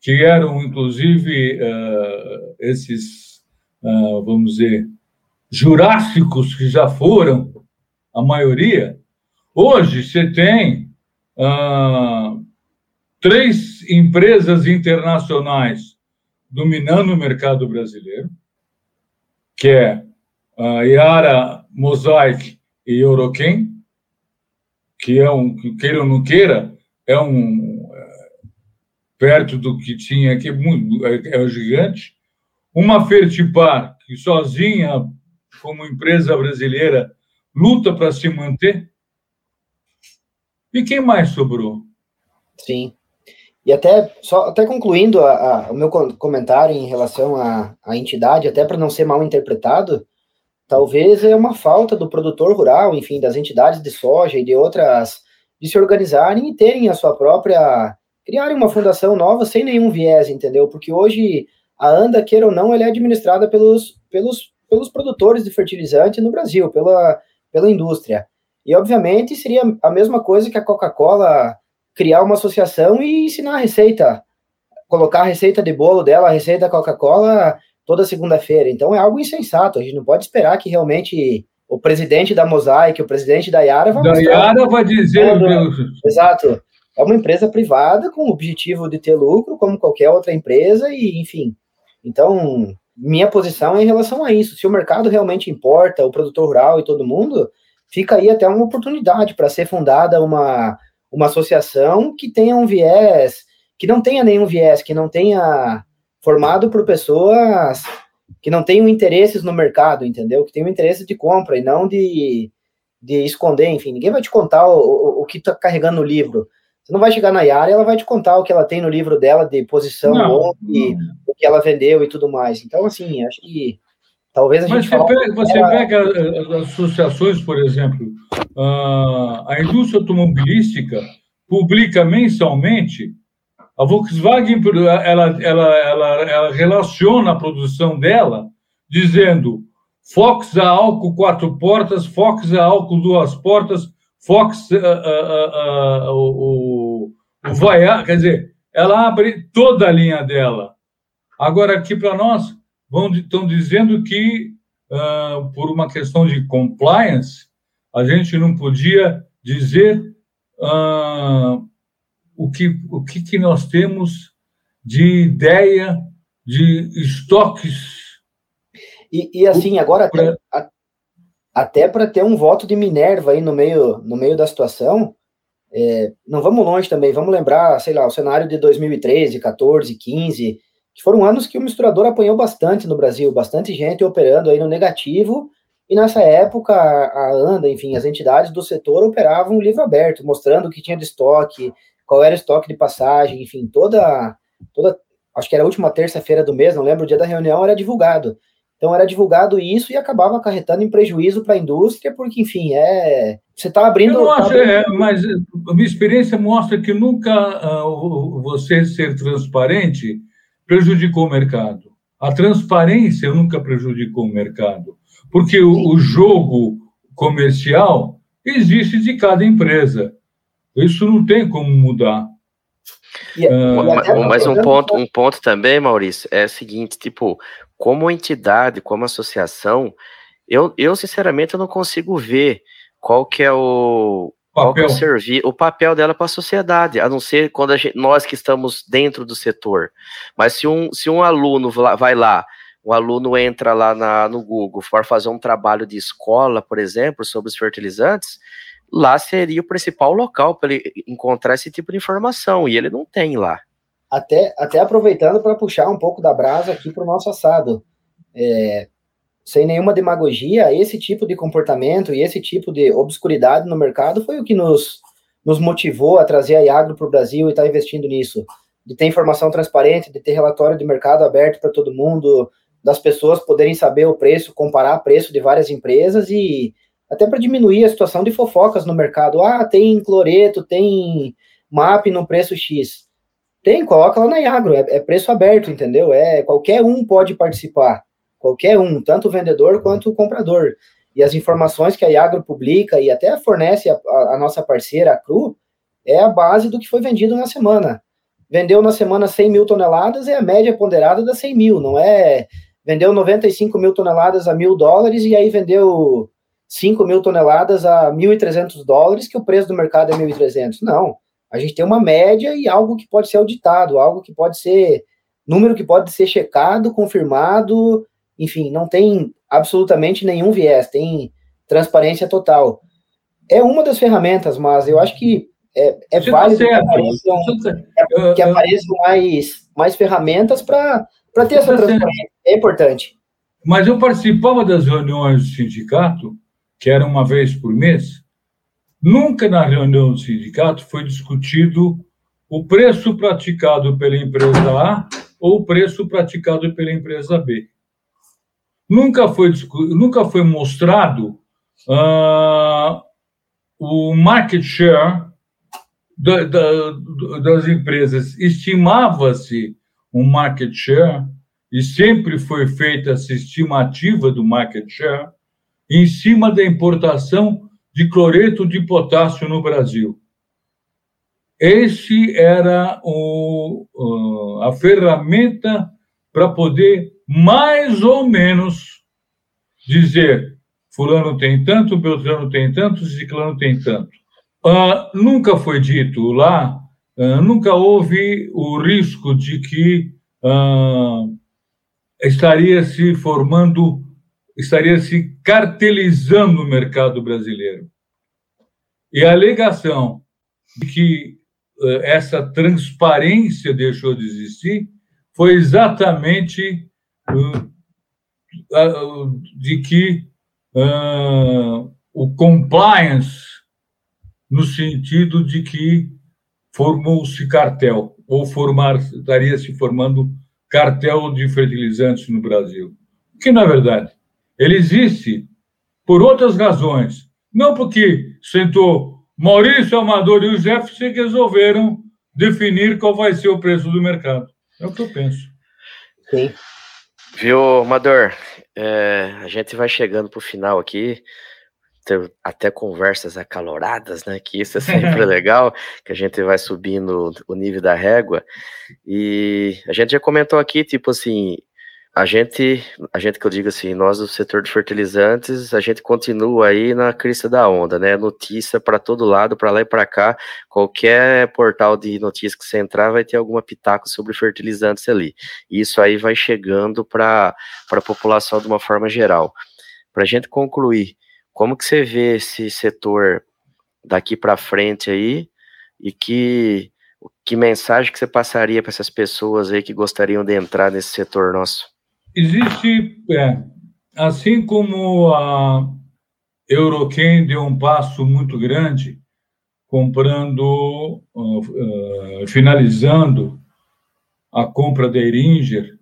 que eram inclusive uh, esses, uh, vamos dizer, jurássicos que já foram, a maioria. Hoje você tem ah, três empresas internacionais dominando o mercado brasileiro, que é a Yara, Mosaic e Euroquem, que é um, queira ou não queira, é um é, perto do que tinha aqui, é, é um gigante. Uma Fertipar, que sozinha, como empresa brasileira, luta para se manter, e quem mais sobrou? Sim. E até, só, até concluindo a, a, o meu comentário em relação à, à entidade, até para não ser mal interpretado, talvez é uma falta do produtor rural, enfim, das entidades de soja e de outras, de se organizarem e terem a sua própria, criarem uma fundação nova sem nenhum viés, entendeu? Porque hoje a ANDA, queira ou não, ela é administrada pelos, pelos, pelos produtores de fertilizante no Brasil, pela, pela indústria. E, obviamente, seria a mesma coisa que a Coca-Cola criar uma associação e ensinar a receita, colocar a receita de bolo dela, a receita da Coca-Cola toda segunda-feira. Então é algo insensato. A gente não pode esperar que realmente o presidente da Mosaic, o presidente da Yara vai Da Yara vai dizer. Exato. É uma empresa privada com o objetivo de ter lucro, como qualquer outra empresa, e enfim. Então, minha posição é em relação a isso. Se o mercado realmente importa, o produtor rural e todo mundo, fica aí até uma oportunidade para ser fundada uma, uma associação que tenha um viés, que não tenha nenhum viés, que não tenha formado por pessoas que não tenham interesses no mercado, entendeu? Que tenham interesse de compra e não de, de esconder, enfim, ninguém vai te contar o, o, o que está carregando no livro. Você não vai chegar na Yara e ela vai te contar o que ela tem no livro dela de posição, não, e o que ela vendeu e tudo mais. Então, assim, acho que Talvez a Mas gente. Mas você, pega, você pega as associações, por exemplo, a indústria automobilística publica mensalmente. A Volkswagen ela, ela, ela, ela relaciona a produção dela dizendo Fox a álcool quatro portas, Fox a álcool duas portas, Fox uh, uh, uh, o, o Voyage, quer dizer, ela abre toda a linha dela. Agora aqui para nós vão estão dizendo que uh, por uma questão de compliance, a gente não podia dizer uh, o, que, o que, que nós temos de ideia de estoques. E, e assim, agora até, até para ter um voto de Minerva aí no meio, no meio da situação, é, não vamos longe também, vamos lembrar, sei lá, o cenário de 2013, 14, 15, que foram anos que o misturador apanhou bastante no Brasil, bastante gente operando aí no negativo, e nessa época a ANDA, enfim, as entidades do setor operavam livro aberto, mostrando o que tinha de estoque, qual era o estoque de passagem, enfim, toda, toda acho que era a última terça-feira do mês, não lembro, o dia da reunião era divulgado. Então era divulgado isso e acabava acarretando em prejuízo para a indústria, porque, enfim, é. Você está abrindo. Eu não acho, tá abrindo... É, mas a minha experiência mostra que nunca uh, você ser transparente prejudicou o mercado. A transparência nunca prejudicou o mercado, porque o, o jogo comercial existe de cada empresa. Isso não tem como mudar. Uh, mas um ponto, um ponto também, Maurício, é o seguinte, tipo, como entidade, como associação, eu, eu sinceramente eu não consigo ver qual que é o o, servir, o papel dela para a sociedade, a não ser quando gente, nós que estamos dentro do setor. Mas se um, se um aluno vai lá, um aluno entra lá na, no Google for fazer um trabalho de escola, por exemplo, sobre os fertilizantes, lá seria o principal local para ele encontrar esse tipo de informação, e ele não tem lá até, até aproveitando para puxar um pouco da brasa aqui para o nosso assado. É, sem nenhuma demagogia, esse tipo de comportamento e esse tipo de obscuridade no mercado foi o que nos, nos motivou a trazer a Iagro para o Brasil e estar tá investindo nisso. De ter informação transparente, de ter relatório de mercado aberto para todo mundo, das pessoas poderem saber o preço, comparar preço de várias empresas e até para diminuir a situação de fofocas no mercado. Ah, tem cloreto, tem MAP no preço X. Tem, coloca lá na Iagro, é, é, preço aberto, entendeu? É qualquer um pode participar, qualquer um, tanto o vendedor quanto o comprador. E as informações que a Iagro publica e até fornece a, a, a nossa parceira, a Cru, é a base do que foi vendido na semana. Vendeu na semana 100 mil toneladas, é a média ponderada das 100 mil, não é vendeu 95 mil toneladas a mil dólares e aí vendeu 5 mil toneladas a 1.300 dólares, que o preço do mercado é 1.300. Não. A gente tem uma média e algo que pode ser auditado, algo que pode ser número que pode ser checado, confirmado, enfim, não tem absolutamente nenhum viés, tem transparência total. É uma das ferramentas, mas eu acho que é, é válido que apareçam, que, que apareçam mais, mais ferramentas para ter essa transparência. É importante. Mas eu participava das reuniões do sindicato, que era uma vez por mês, Nunca na reunião do sindicato foi discutido o preço praticado pela empresa A ou o preço praticado pela empresa B. Nunca foi, nunca foi mostrado uh, o market share da, da, das empresas. Estimava-se um market share, e sempre foi feita essa estimativa do market share, em cima da importação de cloreto de potássio no Brasil. Esse era o, a ferramenta para poder mais ou menos dizer fulano tem tanto, Beltrano tem tanto, Ciclano tem tanto. Uh, nunca foi dito lá, uh, nunca houve o risco de que uh, estaria se formando estaria se cartelizando o mercado brasileiro. E a alegação de que essa transparência deixou de existir foi exatamente de que o compliance, no sentido de que formou-se cartel, ou formar, estaria se formando cartel de fertilizantes no Brasil. Que, na verdade, ele existe por outras razões. Não porque sentou Maurício Amador e o Jefferson resolveram definir qual vai ser o preço do mercado. É o que eu penso. Sim. Viu, Amador? É, a gente vai chegando para o final aqui. Ter até conversas acaloradas, né? Que isso é sempre legal, que a gente vai subindo o nível da régua. E a gente já comentou aqui, tipo assim, a gente, a gente que eu digo assim, nós do setor de fertilizantes, a gente continua aí na crista da onda, né? Notícia para todo lado, para lá e para cá. Qualquer portal de notícias que você entrar vai ter alguma pitaco sobre fertilizantes ali. Isso aí vai chegando para a população de uma forma geral. Para a gente concluir, como que você vê esse setor daqui para frente aí e que que mensagem que você passaria para essas pessoas aí que gostariam de entrar nesse setor nosso? Existe, é, assim como a Euroquem deu um passo muito grande, comprando, uh, uh, finalizando a compra da Eringer,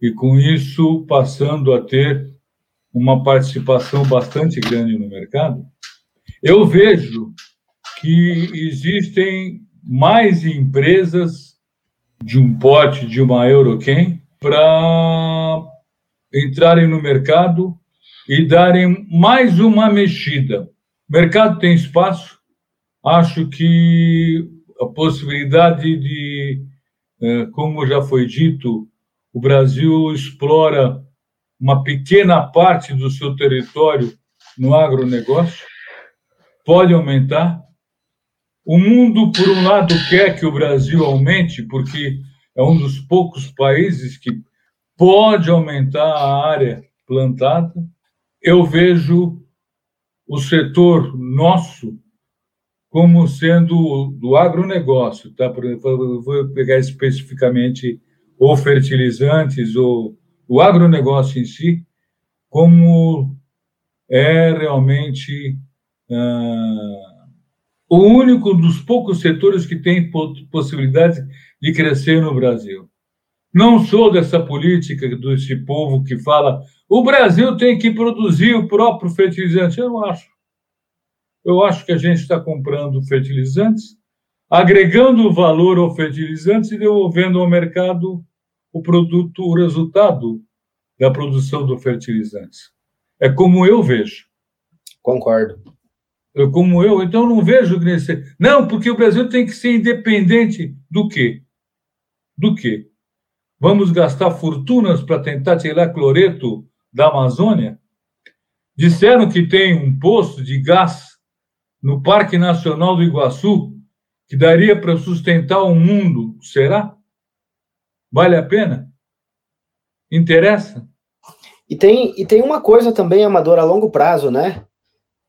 e com isso passando a ter uma participação bastante grande no mercado, eu vejo que existem mais empresas de um pote de uma Euroquem para entrarem no mercado e darem mais uma mexida. O mercado tem espaço, acho que a possibilidade de, eh, como já foi dito, o Brasil explora uma pequena parte do seu território no agronegócio, pode aumentar. O mundo, por um lado, quer que o Brasil aumente, porque é um dos poucos países que pode aumentar a área plantada. Eu vejo o setor nosso como sendo do agronegócio, tá? Vou pegar especificamente ou fertilizantes ou o agronegócio em si, como é realmente ah, o único dos poucos setores que tem possibilidade de crescer no Brasil. Não sou dessa política desse povo que fala o Brasil tem que produzir o próprio fertilizante. Eu não acho. Eu acho que a gente está comprando fertilizantes, agregando valor ao fertilizante e devolvendo ao mercado o produto, o resultado da produção do fertilizante. É como eu vejo. Concordo. Como eu, então não vejo nesse. Não, porque o Brasil tem que ser independente do quê? Do quê? Vamos gastar fortunas para tentar tirar cloreto da Amazônia? Disseram que tem um poço de gás no Parque Nacional do Iguaçu que daria para sustentar o mundo. Será? Vale a pena? Interessa? E tem, e tem uma coisa também, Amador, a longo prazo, né?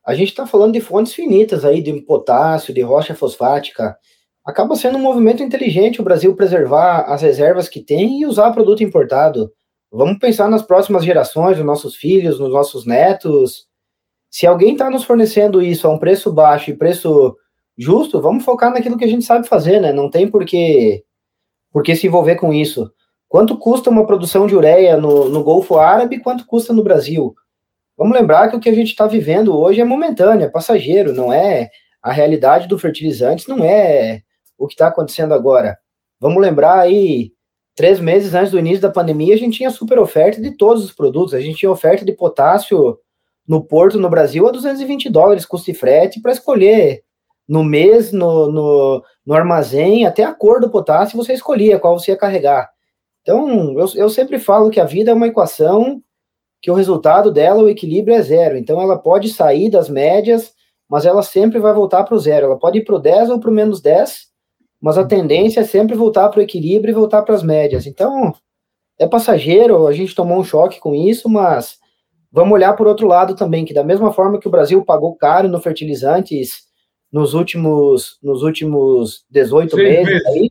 A gente está falando de fontes finitas aí, de potássio, de rocha fosfática acaba sendo um movimento inteligente o Brasil preservar as reservas que tem e usar produto importado. Vamos pensar nas próximas gerações, nos nossos filhos, nos nossos netos. Se alguém está nos fornecendo isso a um preço baixo e preço justo, vamos focar naquilo que a gente sabe fazer, né? Não tem por que, por que se envolver com isso. Quanto custa uma produção de ureia no, no Golfo Árabe quanto custa no Brasil? Vamos lembrar que o que a gente está vivendo hoje é momentâneo, é passageiro, não é a realidade do fertilizantes, não é o que está acontecendo agora. Vamos lembrar aí, três meses antes do início da pandemia, a gente tinha super oferta de todos os produtos. A gente tinha oferta de potássio no porto no Brasil a 220 dólares custo e frete para escolher no mês, no, no, no, armazém, até a cor do potássio você escolhia qual você ia carregar. Então, eu, eu sempre falo que a vida é uma equação que o resultado dela, o equilíbrio é zero. Então, ela pode sair das médias, mas ela sempre vai voltar para o zero. Ela pode ir para o 10 ou para o menos 10, mas a tendência é sempre voltar para o equilíbrio e voltar para as médias. Então, é passageiro, a gente tomou um choque com isso, mas vamos olhar por outro lado também, que da mesma forma que o Brasil pagou caro no fertilizantes nos últimos, nos últimos 18 meses, meses. Aí,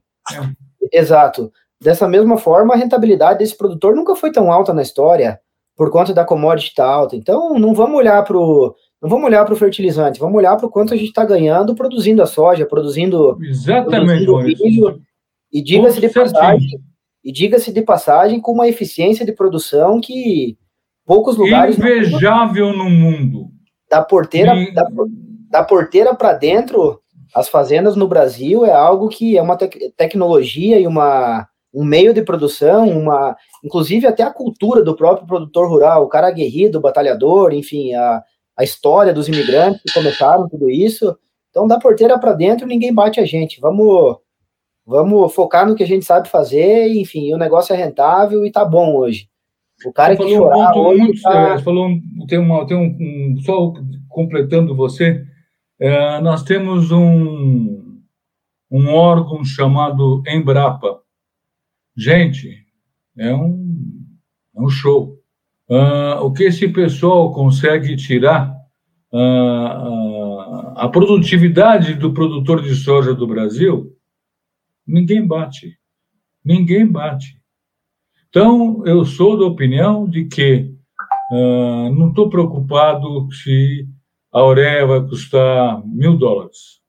é. exato. Dessa mesma forma, a rentabilidade desse produtor nunca foi tão alta na história, por conta da commodity tá alta. Então, não vamos olhar para o não vamos olhar para o fertilizante, vamos olhar para o quanto a gente está ganhando produzindo a soja, produzindo. Exatamente, produzindo milho, E diga-se de passagem, e diga-se de passagem, com uma eficiência de produção que poucos lugares. Invejável no mundo. Da porteira, e... da, da porteira para dentro, as fazendas no Brasil é algo que é uma te tecnologia e uma, um meio de produção, uma, inclusive até a cultura do próprio produtor rural, o cara aguerrido, o batalhador, enfim, a, a história dos imigrantes que começaram tudo isso. Então, da porteira para dentro, ninguém bate a gente. Vamos, vamos focar no que a gente sabe fazer, enfim, o negócio é rentável e tá bom hoje. O cara você que falou um ponto muito, tá- você falou tem uma tem um, um- só completando você, é, nós temos um um órgão chamado Embrapa. Gente, é um é um show. Ah, o que esse pessoal consegue tirar ah, ah, a produtividade do produtor de soja do Brasil, ninguém bate. Ninguém bate. Então, eu sou da opinião de que não estou preocupado se a ureia vai custar mil dólares.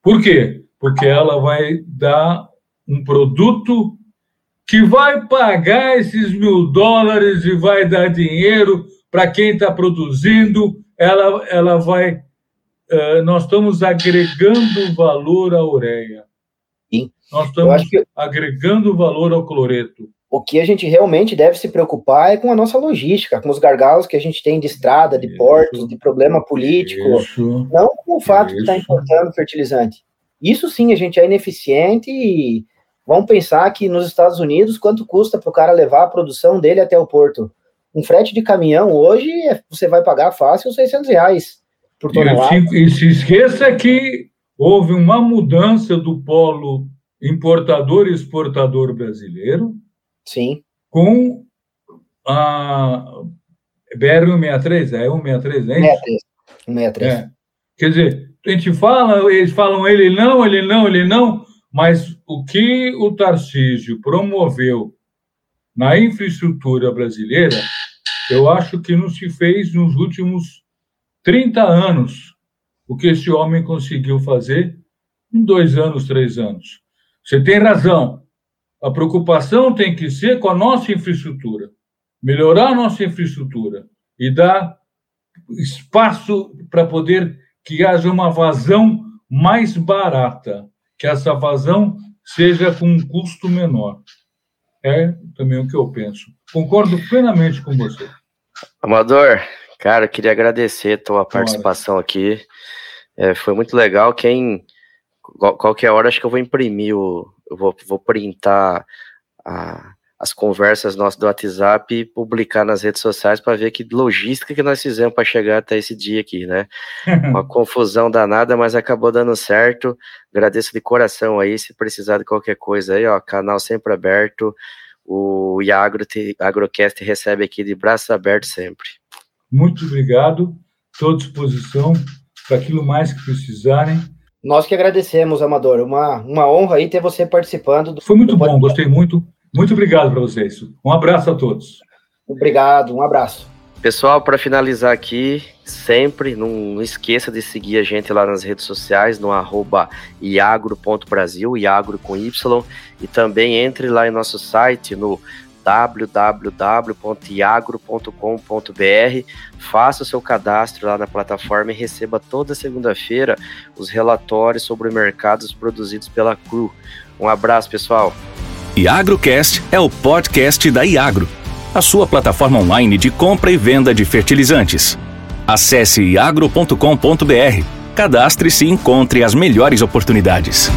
Por quê? Porque ela vai dar um produto que vai pagar esses mil dólares e vai dar dinheiro para quem está produzindo. Ela, ela vai. ah, nós estamos agregando valor à ureia. Sim. Nós estamos que agregando valor ao cloreto. o que a gente realmente deve se preocupar é com a nossa logística, com os gargalos que a gente tem de estrada, de Isso. portos, de problema político, Isso. não com o fato de estar Isso. importando fertilizante. Isso sim, a gente é ineficiente e vamos pensar que nos Estados Unidos, quanto custa para o cara levar a produção dele até o porto? Um frete de caminhão hoje, é- você vai pagar fácil 600 reais por tonelada. e se esqueça que houve uma mudança do polo importador e exportador brasileiro Sim, com a BR-163, é 163, é isso? 63. 163. É. Quer dizer, a gente fala, eles falam ele não, ele não, ele não, mas o que o Tarcísio promoveu na infraestrutura brasileira, eu acho que não se fez nos últimos 30 anos o que esse homem conseguiu fazer em dois anos, três anos. Você tem razão. A preocupação tem que ser com a nossa infraestrutura, melhorar a nossa infraestrutura e dar espaço para poder que haja uma vazão mais barata, que essa vazão seja com um custo menor. É também o que eu penso. Concordo plenamente com você. Amador, cara, eu queria agradecer a tua participação aqui. É, foi muito legal. Quem qual- qualquer hora acho que eu vou imprimir o, eu vou, vou printar a- as conversas nossas do WhatsApp e publicar nas redes sociais para ver que logística que nós fizemos para chegar até esse dia aqui, né? Uma confusão danada, mas acabou dando certo. Agradeço de coração aí. Se precisar de qualquer coisa aí, ó, canal sempre aberto. O Iagro te- Agrocast recebe aqui de braços abertos sempre. Muito obrigado. Estou à disposição para aquilo mais que precisarem. Nós que agradecemos, Amador. Uma, uma honra aí ter você participando. Do, Foi muito do bom, podcast. gostei muito. Muito obrigado para vocês. Um abraço a todos. Obrigado, um abraço. Pessoal, para finalizar aqui, sempre não, não esqueça de seguir a gente lá nas redes sociais, no arroba iagro.brasil, iagro com Y, e também entre lá em nosso site no www.iagro.com.br, faça o seu cadastro lá na plataforma e receba toda segunda-feira os relatórios sobre mercados produzidos pela CRU. Um abraço, pessoal! Iagrocast é o podcast da Iagro, a sua plataforma online de compra e venda de fertilizantes. Acesse iagro.com.br, cadastre-se e encontre as melhores oportunidades.